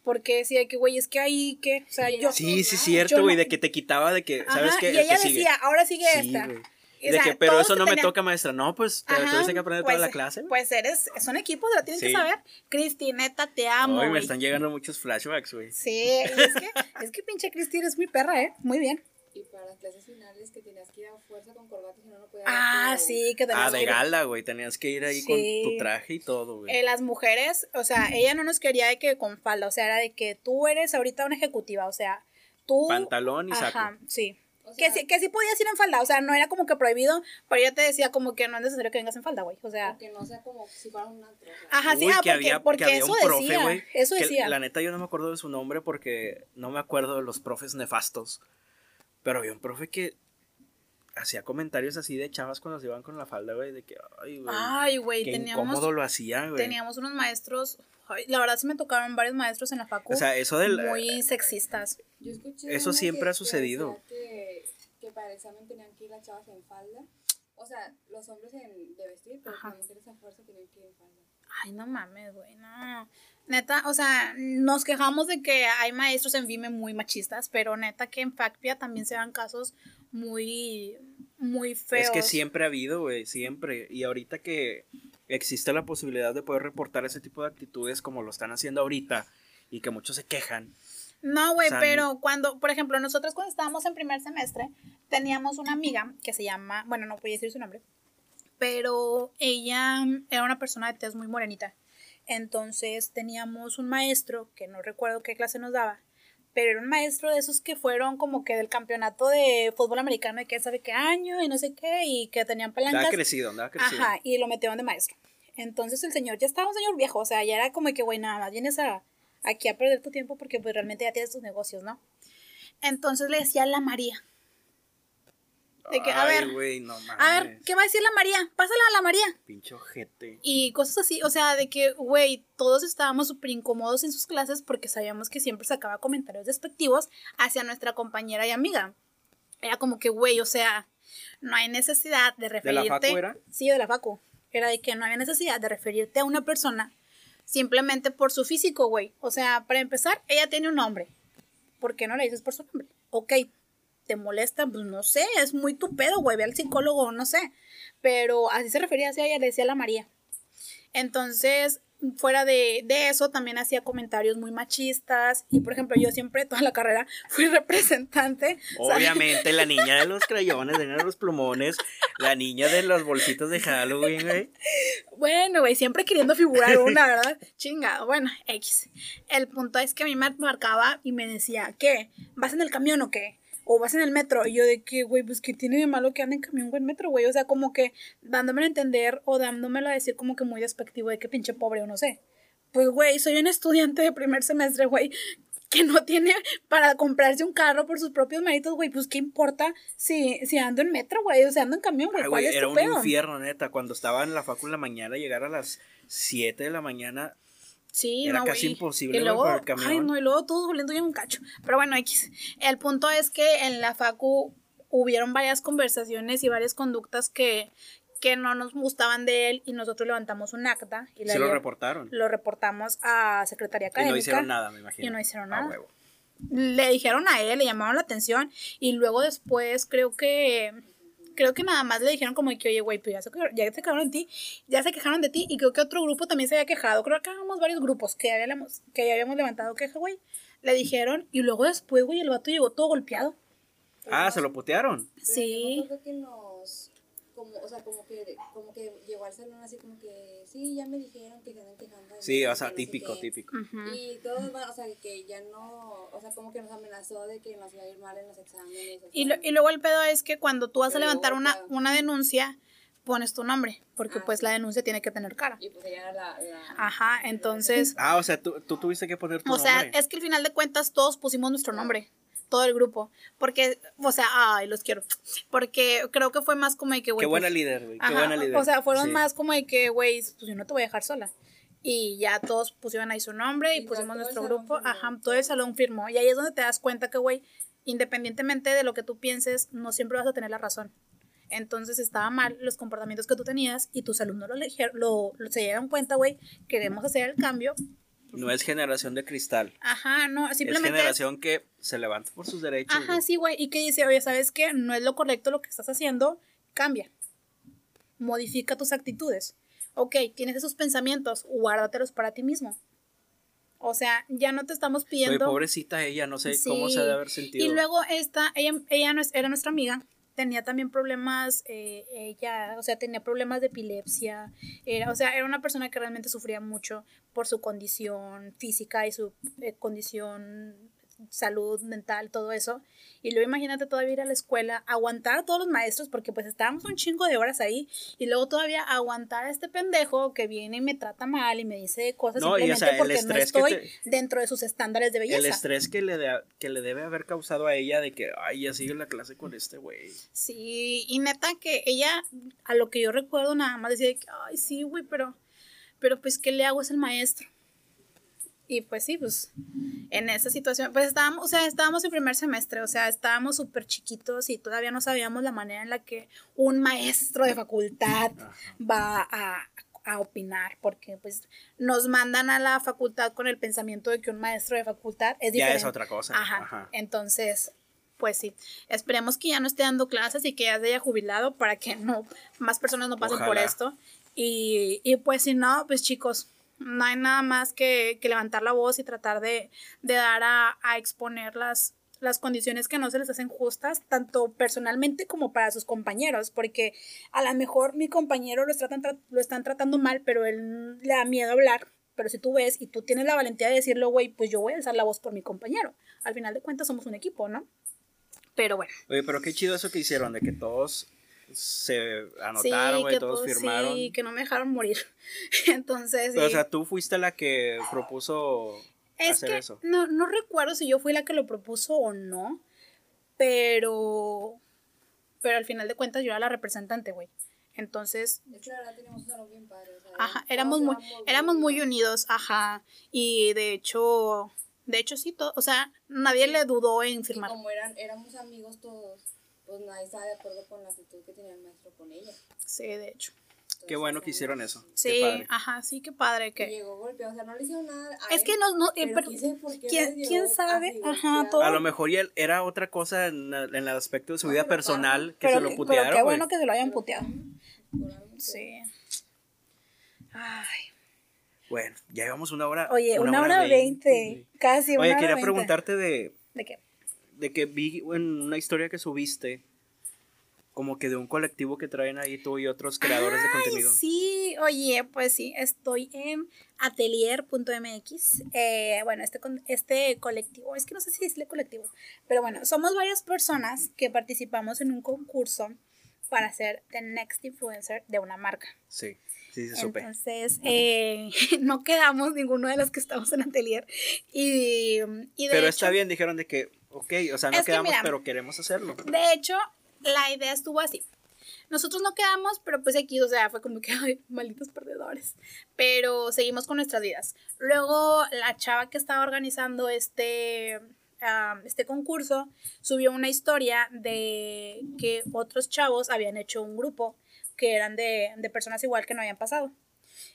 Porque decía que, güey, es que ahí, que, o sea, yo. Sí, sí, cierto, no- güey, de que te quitaba de que, ¿sabes qué? Y El ella que sigue. decía, ahora sigue Sí, esta. O De sea, que, pero eso te no me toca, maestra. No, pues te Ajá, tuviste que aprender pues, toda la clase. güey. Pues eres, son equipos, la tienen que Sí. saber. Cristi, neta, te amo. Ay, me están llegando muchos flashbacks, güey. Sí, y es que, es que pinche Cristi eres muy perra, ¿eh? Muy bien. Y para las clases finales que tenías que ir a fuerza con corbata, si no, no podías. Ah, sí, que tenías Ah, de que ir- gala, güey. Tenías que ir ahí Sí. con tu traje y todo, güey. Eh, las mujeres, o sea, ella no nos quería de que con falda, o sea, era de que tú eres ahorita una ejecutiva, o sea, tú... Pantalón y saco. Ajá, sí. O que, sea- sí, que sí podías ir en falda, o sea, no era como que prohibido, pero ella te decía como que no es necesario que vengas en falda, güey, o sea... Que no sea como si fuera un antro. Ajá, sí, Uy, ah, que porque, había, porque que había eso un profe, decía, güey. eso que decía. La neta, yo no me acuerdo de su nombre porque no me acuerdo de los profes nefastos. Pero había un profe que hacía comentarios así de chavas cuando se iban con la falda, güey, de que, ay, güey. Ay, güey, qué teníamos, incómodo lo hacía, güey. teníamos unos maestros, ay, la verdad sí me tocaron varios maestros en la facu O sea, eso del. muy sexistas. Yo escuché Eso siempre que- ha sucedido. Que, decía que, que para el examen tenían que ir las chavas en falda. O sea, los hombres en, de vestir, pero Ajá. las mujeres a fuerza tenían que ir en falda. Ay, no mames, güey, no. Neta, o sea, nos quejamos de que hay maestros en VIME muy machistas, pero neta que en FACPIA también se dan casos muy, muy feos. Es que siempre ha habido, güey, siempre. Y ahorita que existe la posibilidad de poder reportar ese tipo de actitudes como lo están haciendo ahorita y que muchos se quejan. No, güey, O sea, pero cuando, por ejemplo, nosotros cuando estábamos en primer semestre, teníamos una amiga que se llama, bueno, no voy a decir su nombre, pero ella era una persona de tez muy morenita. Entonces teníamos un maestro, que no recuerdo qué clase nos daba, pero era un maestro de esos que fueron como que del campeonato de fútbol americano de quién sabe qué año y no sé qué, y que tenían Andaba palancas. crecido, andaba crecido. Ajá, y lo metieron de maestro. Entonces el señor ya estaba un señor viejo, o sea, ya era como que, güey, nada más vienes a, aquí a perder tu tiempo porque pues realmente ya tienes tus negocios, ¿no? Entonces le decía a la María. De que, a Ay, ver, güey, no a ver, ¿qué va a decir la María? Pásala a la María. Pinche ojete. Y cosas así, o sea, de que, güey, todos estábamos súper incómodos en sus clases porque sabíamos que siempre sacaba comentarios despectivos hacia nuestra compañera y amiga. Era como que, güey, o sea, no hay necesidad de la referirte. facu era? Sí, de la facu. Era de que no había necesidad de referirte a una persona simplemente por su físico, güey. O sea, para empezar, ella tiene un nombre. ¿Por qué no le dices por su nombre? Ok, ¿te molesta? Pues no sé, es muy tu pedo, güey. Ve al psicólogo, no sé. Pero así se refería hacia ella, le decía la María. Entonces, fuera de, de eso, también hacía comentarios muy machistas. Y por ejemplo, yo siempre, toda la carrera, fui representante. ¿sabes? Obviamente, la niña de los crayones, la niña de los plumones, la niña de los bolsitos de Halloween, güey. Bueno, güey, siempre queriendo figurar una, ¿verdad? Chingado. Bueno, X. El punto es que a mí me marcaba y me decía, ¿qué? ¿Vas en el camión o qué? ¿O vas en el metro? Y yo de que, güey, pues ¿qué tiene de malo que ande en camión o en metro, güey? O sea, como que dándomelo a entender o dándomelo a decir como que muy despectivo de que pinche pobre o no sé. Pues, güey, soy un estudiante de primer semestre, güey, que no tiene para comprarse un carro por sus propios méritos, güey. Pues, ¿qué importa si, si ando en metro, güey? O sea, ando en camión, güey. Ay, ¿Cuál güey, es era tu un pedo? infierno, neta. Cuando estaba en la facu en la mañana, llegar a las 7 de la mañana. Sí, Era no, casi imposible, Y luego, el camión. ay, no, y luego todos volviendo ya un cacho. Pero bueno, X. El punto es que en la facu hubieron varias conversaciones y varias conductas que, que no nos gustaban de él y nosotros levantamos un acta y la Se lo reportaron. lo reportamos a Secretaría Y Académica. no hicieron nada, me imagino. Y no hicieron A nada. huevo. Le dijeron a él, le llamaron la atención y luego después creo que creo que nada más le dijeron como que, oye, güey, pues ya se, ya se quejaron de ti, ya se quejaron de ti y creo que otro grupo también se había quejado. Creo que éramos varios grupos que ya habíamos, que ya habíamos levantado queja, güey. Le dijeron y luego después, güey, el vato llegó todo golpeado. Ah, se lo putearon. Pero Sí. Yo acuerdo que nos, como, o sea, como que, como que llegó al salón así como que, sí, ya me dijeron que se andan quejando. Sí, o sea, no típico, qué". típico. Ujú. Y todos van, o sea, que ya no, o sea, como que nos amenazó de que nos iba a ir mal en los exámenes. o Y, sea, lo- y luego el pedo es que cuando tú vas a levantar luego, una, claro. una denuncia, pones tu nombre, porque Ah, pues sí. la denuncia tiene que tener cara. Y pues ella era la... la Ajá, entonces, Ah, o sea, tú, tú tuviste que poner tu o sea, nombre. es que al final de cuentas todos pusimos nuestro nombre, todo el grupo, porque, o sea, ay, los quiero, porque creo que fue más como de que, güey, Qué buena pues, líder, güey. Qué Ajá, buena líder. O sea, fueron Sí. más como de que, güey, pues yo no te voy a dejar sola. Y ya todos pusieron ahí su nombre y pusimos nuestro grupo. firmó. Ajá, todo el salón firmó. Y ahí es donde te das cuenta que, güey, independientemente de lo que tú pienses, no siempre vas a tener la razón. Entonces estaba mal los comportamientos que tú tenías y tus alumnos lo, lo, lo- se dieron cuenta, güey, queremos hacer el cambio. No es generación de cristal. Ajá, no, Es simplemente... generación que se levanta por sus derechos. Ajá, güey. sí, güey. Y que dice, oye, ¿sabes qué? No es lo correcto lo que estás haciendo. Cambia. Modifica tus actitudes. Ok, tienes esos pensamientos, guárdatelos para ti mismo. O sea, ya no te estamos pidiendo. pobrecita ella, no sé cómo se ha de haber sentido. Y luego esta, ella, ella no es- era nuestra amiga, tenía también problemas, eh, ella, o sea, tenía problemas de epilepsia, era, o sea, era una persona que realmente sufría mucho por su condición física y su eh, condición salud mental, todo eso. Y luego imagínate todavía ir a la escuela, aguantar a todos los maestros, porque pues estábamos un chingo de horas ahí, y luego todavía aguantar a este pendejo que viene y me trata mal y me dice cosas No, y, o simplemente sea, porque no estoy te- dentro de sus estándares de belleza. el estrés que le, de- que le debe haber causado a ella de que, ay, ya sigue la clase con este güey. Sí, y neta que ella, a lo que yo recuerdo, nada más decía que, ay, sí, güey, pero, pero pues, ¿qué le hago? Es el maestro. Y pues sí, pues, en esa situación, pues estábamos, o sea, estábamos en primer semestre, o sea, estábamos súper chiquitos y todavía no sabíamos la manera en la que un maestro de facultad va a, a opinar, porque pues nos mandan a la facultad con el pensamiento de que un maestro de facultad es Ya diferente. es otra cosa. Ajá. Ajá. Entonces, pues sí. Esperemos que ya no esté dando clases y que ya se haya jubilado para que no más personas no pasen por esto. Y, y pues si no, pues chicos, no hay nada más que, que levantar la voz y tratar de, de dar a, a exponer las, las condiciones que no se les hacen justas, tanto personalmente como para sus compañeros, porque a lo mejor mi compañero lo, tratan, tra- lo están tratando mal, pero él le da miedo hablar. Pero si tú ves y tú tienes la valentía de decirlo, güey, pues yo voy a alzar la voz por mi compañero. Al final de cuentas somos un equipo, ¿no? Pero bueno. Oye, pero qué chido eso que hicieron, de que todos se anotaron, güey, que todos pues, firmaron. Sí, que no me dejaron morir. Entonces, Pero, o sí. sea, tú fuiste la que propuso es hacer que eso. No, no recuerdo si yo fui la que lo propuso o no, pero, pero al final de cuentas yo era la representante, güey. Entonces, verdad teníamos un salón bien padre. Ajá, todos éramos muy, éramos muy unidos, ajá. Y de hecho, de hecho sí, todo, o sea, nadie le dudó en Y firmar. como eran, éramos amigos todos, pues nadie estaba de acuerdo con la actitud que tenía el maestro con ella. Sí, de hecho. Qué bueno que hicieron eso. Qué Sí, padre. ajá, sí, qué padre Que llegó golpeado, o sea, no le hicieron nada. a Es él, que no, no, eh, pero pero- quién qué ¿quién- sabe? Ajá, todo. A lo mejor era otra cosa en, en el aspecto de su No, vida pero personal que pero, se lo pero putearon, qué güey. bueno que se lo hayan Pero puteado. por algo fue. Sí. Ay. Bueno, ya llevamos una hora. Oye, una, hora veinte. Casi una Oye, hora quería 20. preguntarte de, ¿De qué? De que vi en una historia que subiste, como que de un colectivo que traen ahí tú y otros creadores de contenido. Sí, oye, pues sí, estoy en atelier.mx. Eh, bueno, este, con- este colectivo, es que no sé si decirle colectivo, pero bueno, somos varias personas que participamos en un concurso para ser the next influencer de una marca. Sí, sí, se supe. Entonces, eh, no quedamos ninguno de los que estamos en atelier. Y, y de Pero hecho, está bien, dijeron de que, ok, o sea, no Es que quedamos, mira, pero queremos hacerlo. De hecho, la idea estuvo así. Nosotros no quedamos, pero pues aquí, o sea, fue como que, ay, malditos perdedores. Pero seguimos con nuestras vidas. Luego, la chava que estaba organizando este, ah, este concurso subió una historia de que otros chavos habían hecho un grupo que eran de, de personas igual que no habían pasado.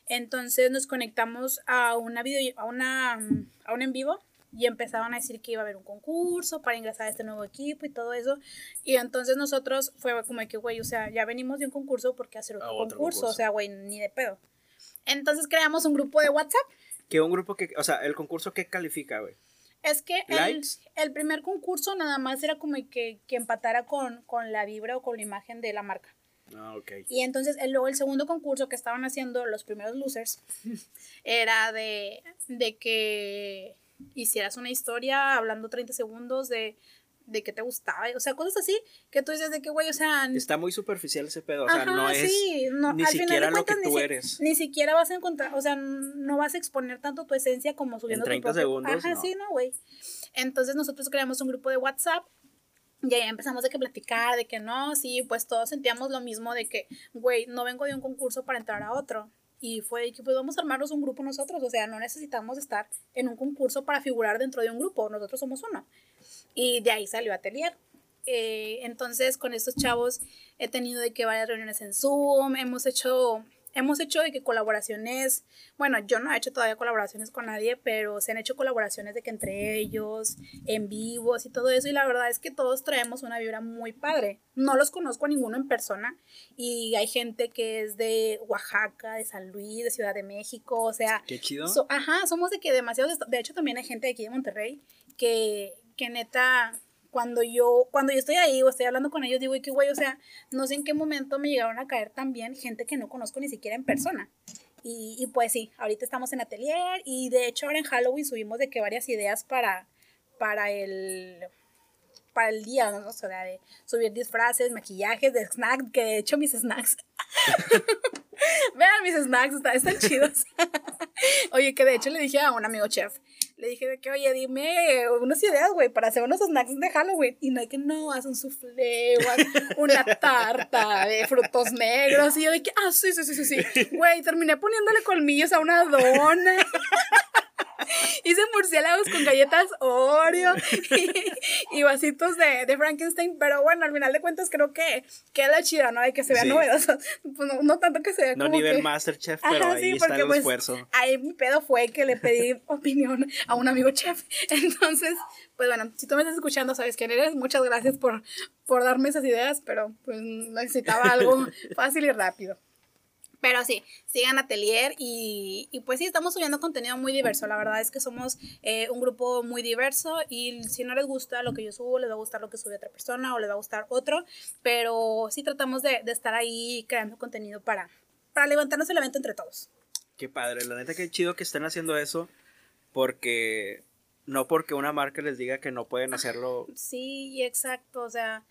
Entonces nos conectamos a una video, a una, a un en vivo y empezaban a decir que iba a haber un concurso para ingresar a este nuevo equipo y todo eso. Y entonces nosotros fue como que, güey, o sea, ya venimos de un concurso, ¿por qué hacer otro, A otro concurso? concurso. O sea, güey, ni de pedo. Entonces creamos un grupo de WhatsApp. Que un grupo que, o sea, el concurso que califica, güey. Es que el, el primer concurso nada más era como que, que empatara con, con la vibra o con la imagen de la marca. Ah, ok. Y entonces el, luego el segundo concurso que estaban haciendo los primeros losers era de, de que hicieras una historia hablando 30 segundos de, de que te gustaba, o sea, cosas así, que tú dices de que, güey, o sea... Está muy superficial ese pedo, o sea, Ajá, no es sí, no, ni al final de siquiera lo que ni tú si- eres. Ni siquiera vas a encontrar, o sea, no vas a exponer tanto tu esencia como subiendo tu 30 propio- segundos, Ajá, no. sí, no, güey. Entonces nosotros creamos un grupo de WhatsApp y ahí empezamos de que platicar, de que no, sí, pues todos sentíamos lo mismo de que, güey, no vengo de un concurso para entrar a otro. Y fue que pues vamos a armarnos un grupo nosotros, o sea, no necesitamos estar en un concurso para figurar dentro de un grupo, nosotros somos uno. Y de ahí salió Atelier. Eh, entonces, con estos chavos he tenido de que varias reuniones en Zoom, hemos hecho, hemos hecho de que colaboraciones, bueno, yo no he hecho todavía colaboraciones con nadie, pero se han hecho colaboraciones de que entre ellos, en vivos y todo eso, y la verdad es que todos traemos una vibra muy padre. No los conozco a ninguno en persona, y hay gente que es de Oaxaca, de San Luis, de Ciudad de México, o sea, Qué chido. So- ajá, somos de que demasiados. De hecho, también hay gente de aquí de Monterrey que, que neta, cuando yo, cuando yo estoy ahí o estoy hablando con ellos, digo, "Y que güey, o sea, no sé en qué momento me llegaron a caer también gente que no conozco ni siquiera en persona. Y, y pues sí, ahorita estamos en atelier y de hecho ahora en Halloween subimos de que varias ideas para, para el para el día, ¿no? O sea, de subir disfraces, maquillajes, de snacks, que de hecho mis snacks Vean mis snacks, está- están chidos. oye, que de hecho le dije a un amigo chef, le dije de que, oye, dime unas ideas, güey, para hacer unos snacks de Halloween. Y no hay que, no, haz un soufflé una tarta de frutos negros. Y yo de que, ah, sí, sí, sí, sí, sí. Güey, terminé poniéndole colmillos a una dona. Hice murciélagos con galletas Oreo y, y vasitos de, de Frankenstein, pero bueno, al final de cuentas creo que queda chida, ¿no? De que se vea Sí. novedoso. Pues no, no tanto que se vea No como nivel que... Masterchef, pero Ajá, ahí sí, está el pues esfuerzo. ahí mi pedo fue que le pedí opinión a un amigo chef. Entonces, pues bueno, si tú me estás escuchando, sabes quién eres. Muchas gracias por, por darme esas ideas, pero pues necesitaba algo fácil y rápido. Pero sí, sigan Atelier y, y pues sí, estamos subiendo contenido muy diverso. La verdad es que somos eh, un grupo muy diverso y si no les gusta lo que yo subo, les va a gustar lo que sube otra persona o les va a gustar otro. Pero sí tratamos de, de estar ahí creando contenido para, para levantarnos el evento entre todos. Qué padre, la neta que chido que estén haciendo eso porque no porque una marca les diga que no pueden hacerlo. Sí, exacto, o sea,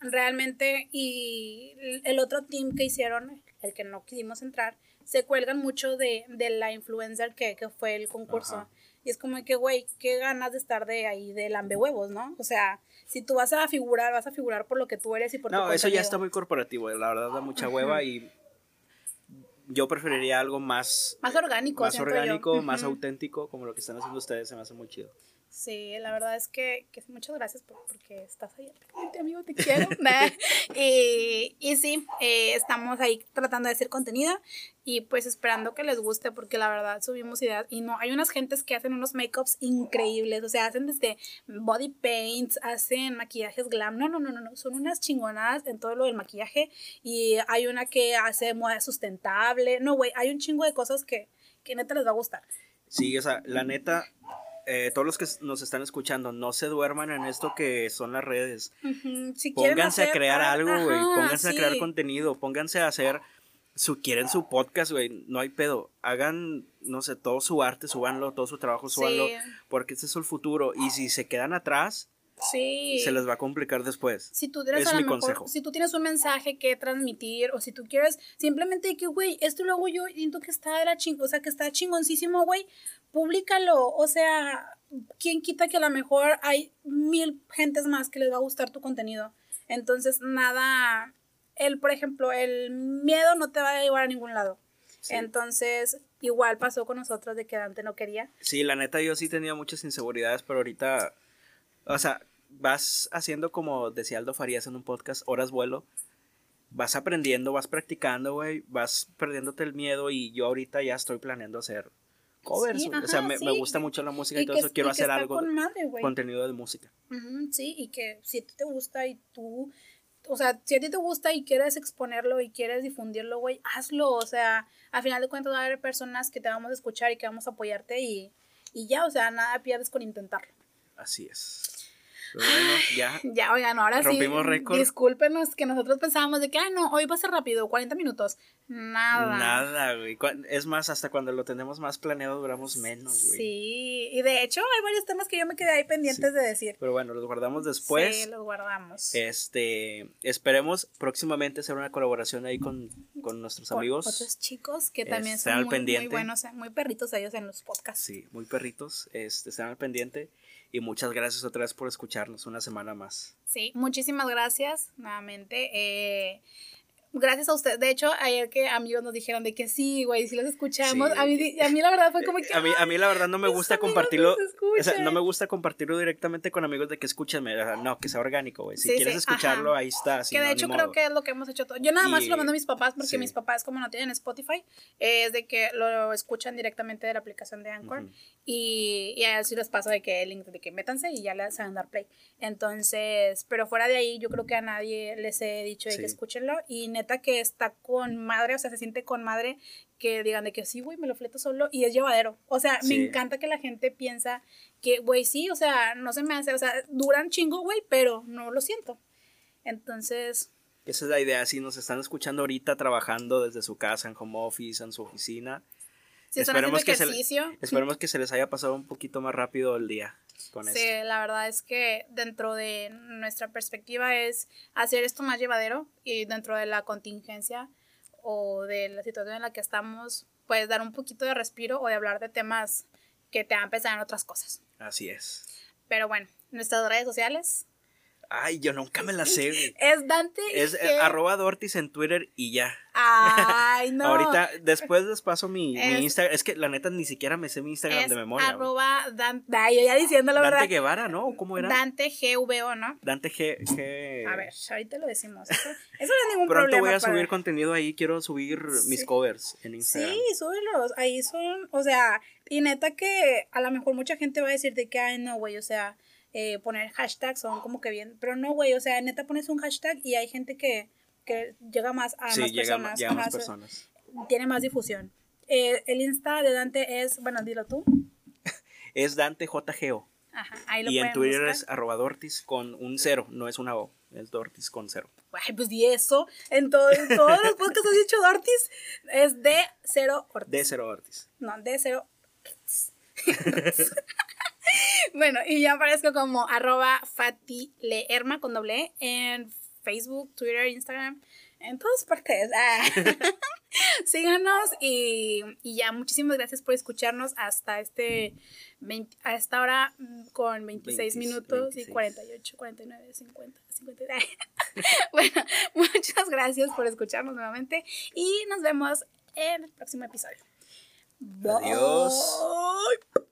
realmente y el otro team que hicieron, el que no quisimos entrar, se cuelgan mucho de, de la influencer que, que fue el concurso. Ajá. Y es como que, güey, qué ganas de estar de ahí, de lambehuevos, ¿no? O sea, si tú vas a figurar, vas a figurar por lo que tú eres y por tu No, eso ya está muy corporativo, la verdad da mucha hueva y yo preferiría algo más Más orgánico, más yo. orgánico, más auténtico, como lo que están haciendo ustedes, se me hace muy chido. Sí, la verdad es que, que muchas gracias por, porque estás ahí amigo, te quiero. Y, y sí, eh, estamos ahí tratando de hacer contenido y pues esperando que les guste porque la verdad subimos ideas y no, hay unas gentes que hacen unos makeups increíbles, o sea, hacen desde body paints, hacen maquillajes glam, no, no, no, no, no, son unas chingonadas en todo lo del maquillaje y hay una que hace moda sustentable, no, güey, hay un chingo de cosas que, que neta les va a gustar. Sí, o sea, la neta, eh, todos los que nos están escuchando, no se duerman en esto que son las redes. Si Pónganse a crear ar- algo, güey. Pónganse a crear contenido. Pónganse a hacer. Su, quieren su podcast, güey. No hay pedo. Hagan, no sé, todo su arte, súbanlo, todo su trabajo, súbanlo. Sí. Porque este es el futuro. Y si se quedan atrás, Sí. se les va a complicar después. Si tú tienes Es mi mejor, consejo. si tú tienes un mensaje que transmitir o si tú quieres simplemente que, güey, esto lo hago yo y siento que está de la ching, o sea, que está chingoncísimo, güey, públicalo. O sea, ¿quién quita que a lo mejor hay mil gentes más que les va a gustar tu contenido? Entonces, nada, el, por ejemplo, el miedo no te va a llevar a ningún lado. Sí. Entonces, igual pasó con nosotros de que Dante no quería. Sí, la neta, yo sí tenía muchas inseguridades, pero ahorita. O sea, vas haciendo como decía Aldo Farías en un podcast, horas vuelo. Vas aprendiendo, vas practicando, güey. Vas perdiéndote el miedo y yo ahorita ya estoy planeando hacer covers. Sí, güey. o sea, ajá, me, sí. me gusta mucho la música y, Y todo que- eso. Quiero hacer algo, con madre, contenido de música. Ujú, sí, y que si a ti te gusta y tú, o sea, si a ti te gusta y quieres exponerlo y quieres difundirlo, güey, hazlo. O sea, al final de cuentas va a haber personas que te vamos a escuchar y que vamos a apoyarte y, y ya, o sea, nada pierdes con intentarlo. Así es. Bueno, ya. Ya, oigan, ahora Rompimos sí. récord. Discúlpenos que nosotros pensábamos de que, ah, no, hoy va a ser rápido, 40 minutos. Nada. Nada, güey. Es más, hasta cuando lo tenemos más planeado duramos menos, güey. Sí, y de hecho hay varios temas que yo me quedé ahí pendientes de decir. Pero bueno, los guardamos después. Sí, los guardamos. Este, esperemos próximamente hacer una colaboración ahí con, con nuestros Con amigos. Otros chicos que también Estén son muy, muy buenos, eh, muy perritos ellos en los podcasts. Sí, muy perritos. Este, están al pendiente. Y muchas gracias otra vez por escucharnos una semana más. Sí, muchísimas gracias nuevamente. eh, gracias a usted. De hecho, ayer que amigos nos dijeron de que sí, güey, si los escuchamos. Sí. A, mí, a mí la verdad fue como que... A mí, a mí la verdad no me gusta compartirlo. O sea, no me gusta compartirlo directamente con amigos de que escúchenme. no, que sea orgánico, güey. Si Sí, quieres sí, escucharlo, ajá. ahí está. si que de no, hecho creo que es lo que hemos hecho todo. Yo nada más Y- lo mando a mis papás porque mis papás como no tienen Spotify, es de que lo escuchan directamente de la aplicación de Anchor Ujú. y, y así les paso de que el link de que métanse y ya les saben dar play. Entonces, pero fuera de ahí yo creo que a nadie les he dicho de que escúchenlo y neta que está con madre, o sea, se siente con madre que digan de que sí, güey, me lo fleto solo y es llevadero. O sea, me encanta que la gente piensa que, güey, sí, o sea, no se me hace, o sea, duran chingo, güey, pero no lo siento. Entonces, Esa es la idea. Si nos están escuchando ahorita trabajando desde su casa, en home office, en su oficina, si Esperemos que se esperemos que se les haya pasado un poquito más rápido el día con sí, esto. la verdad es que dentro de nuestra perspectiva es hacer esto más llevadero y dentro de la contingencia o de la situación en la que estamos, pues dar un poquito de respiro o de hablar de temas que te hagan pensar en otras cosas. Así es. Pero bueno, nuestras redes sociales Ay, yo nunca me la sé, güey. es Dante. Es eh, arroba Dortis en Twitter y ya. Ay, no. Ahorita, después les paso mi, mi Instagram. Es que la neta ni siquiera me sé mi Instagram es de memoria. güey. arroba Dante. Ay, yo ya diciendo la Dante verdad. Guevara, ¿no? ¿Cómo era? Dante GVO, ¿no? Dante G. G- A ver, ahorita lo decimos. Eso, eso no es ningún Pronto problema. voy a para- subir contenido ahí. Quiero subir mis covers en Instagram. Sí, súbelos. Ahí son, o sea, y neta que a lo mejor mucha gente va a decir de que, ay, no, güey, o sea, eh, poner hashtags son como que bien. Pero no, güey, o sea, neta pones un hashtag y hay gente que, que llega más a Sí, más llega, personas. llega más personas. Tiene más difusión. Eh, el Insta de Dante es, bueno, dilo tú. Es Dante JGO. Ajá, ahí lo Y en Twitter buscar. es arroba Dortis con un cero. No es una O. Es Dortis con cero. Ay, pues di eso. En, todo, en todos los podcasts has dicho Ortiz. Es de cero Ortiz. De cero Ortiz. No, de cero. bueno, y yo aparezco como arroba fatileerma con doble E en Facebook, Twitter, Instagram, en todas partes. Ah. Síganos y, y ya, muchísimas gracias por escucharnos hasta este 20 a esta hora mm, con 26 26, minutos 26. y 48, 49, 50, 50. bueno, muchas gracias por escucharnos nuevamente y nos vemos en el próximo episodio. Adiós. Bye.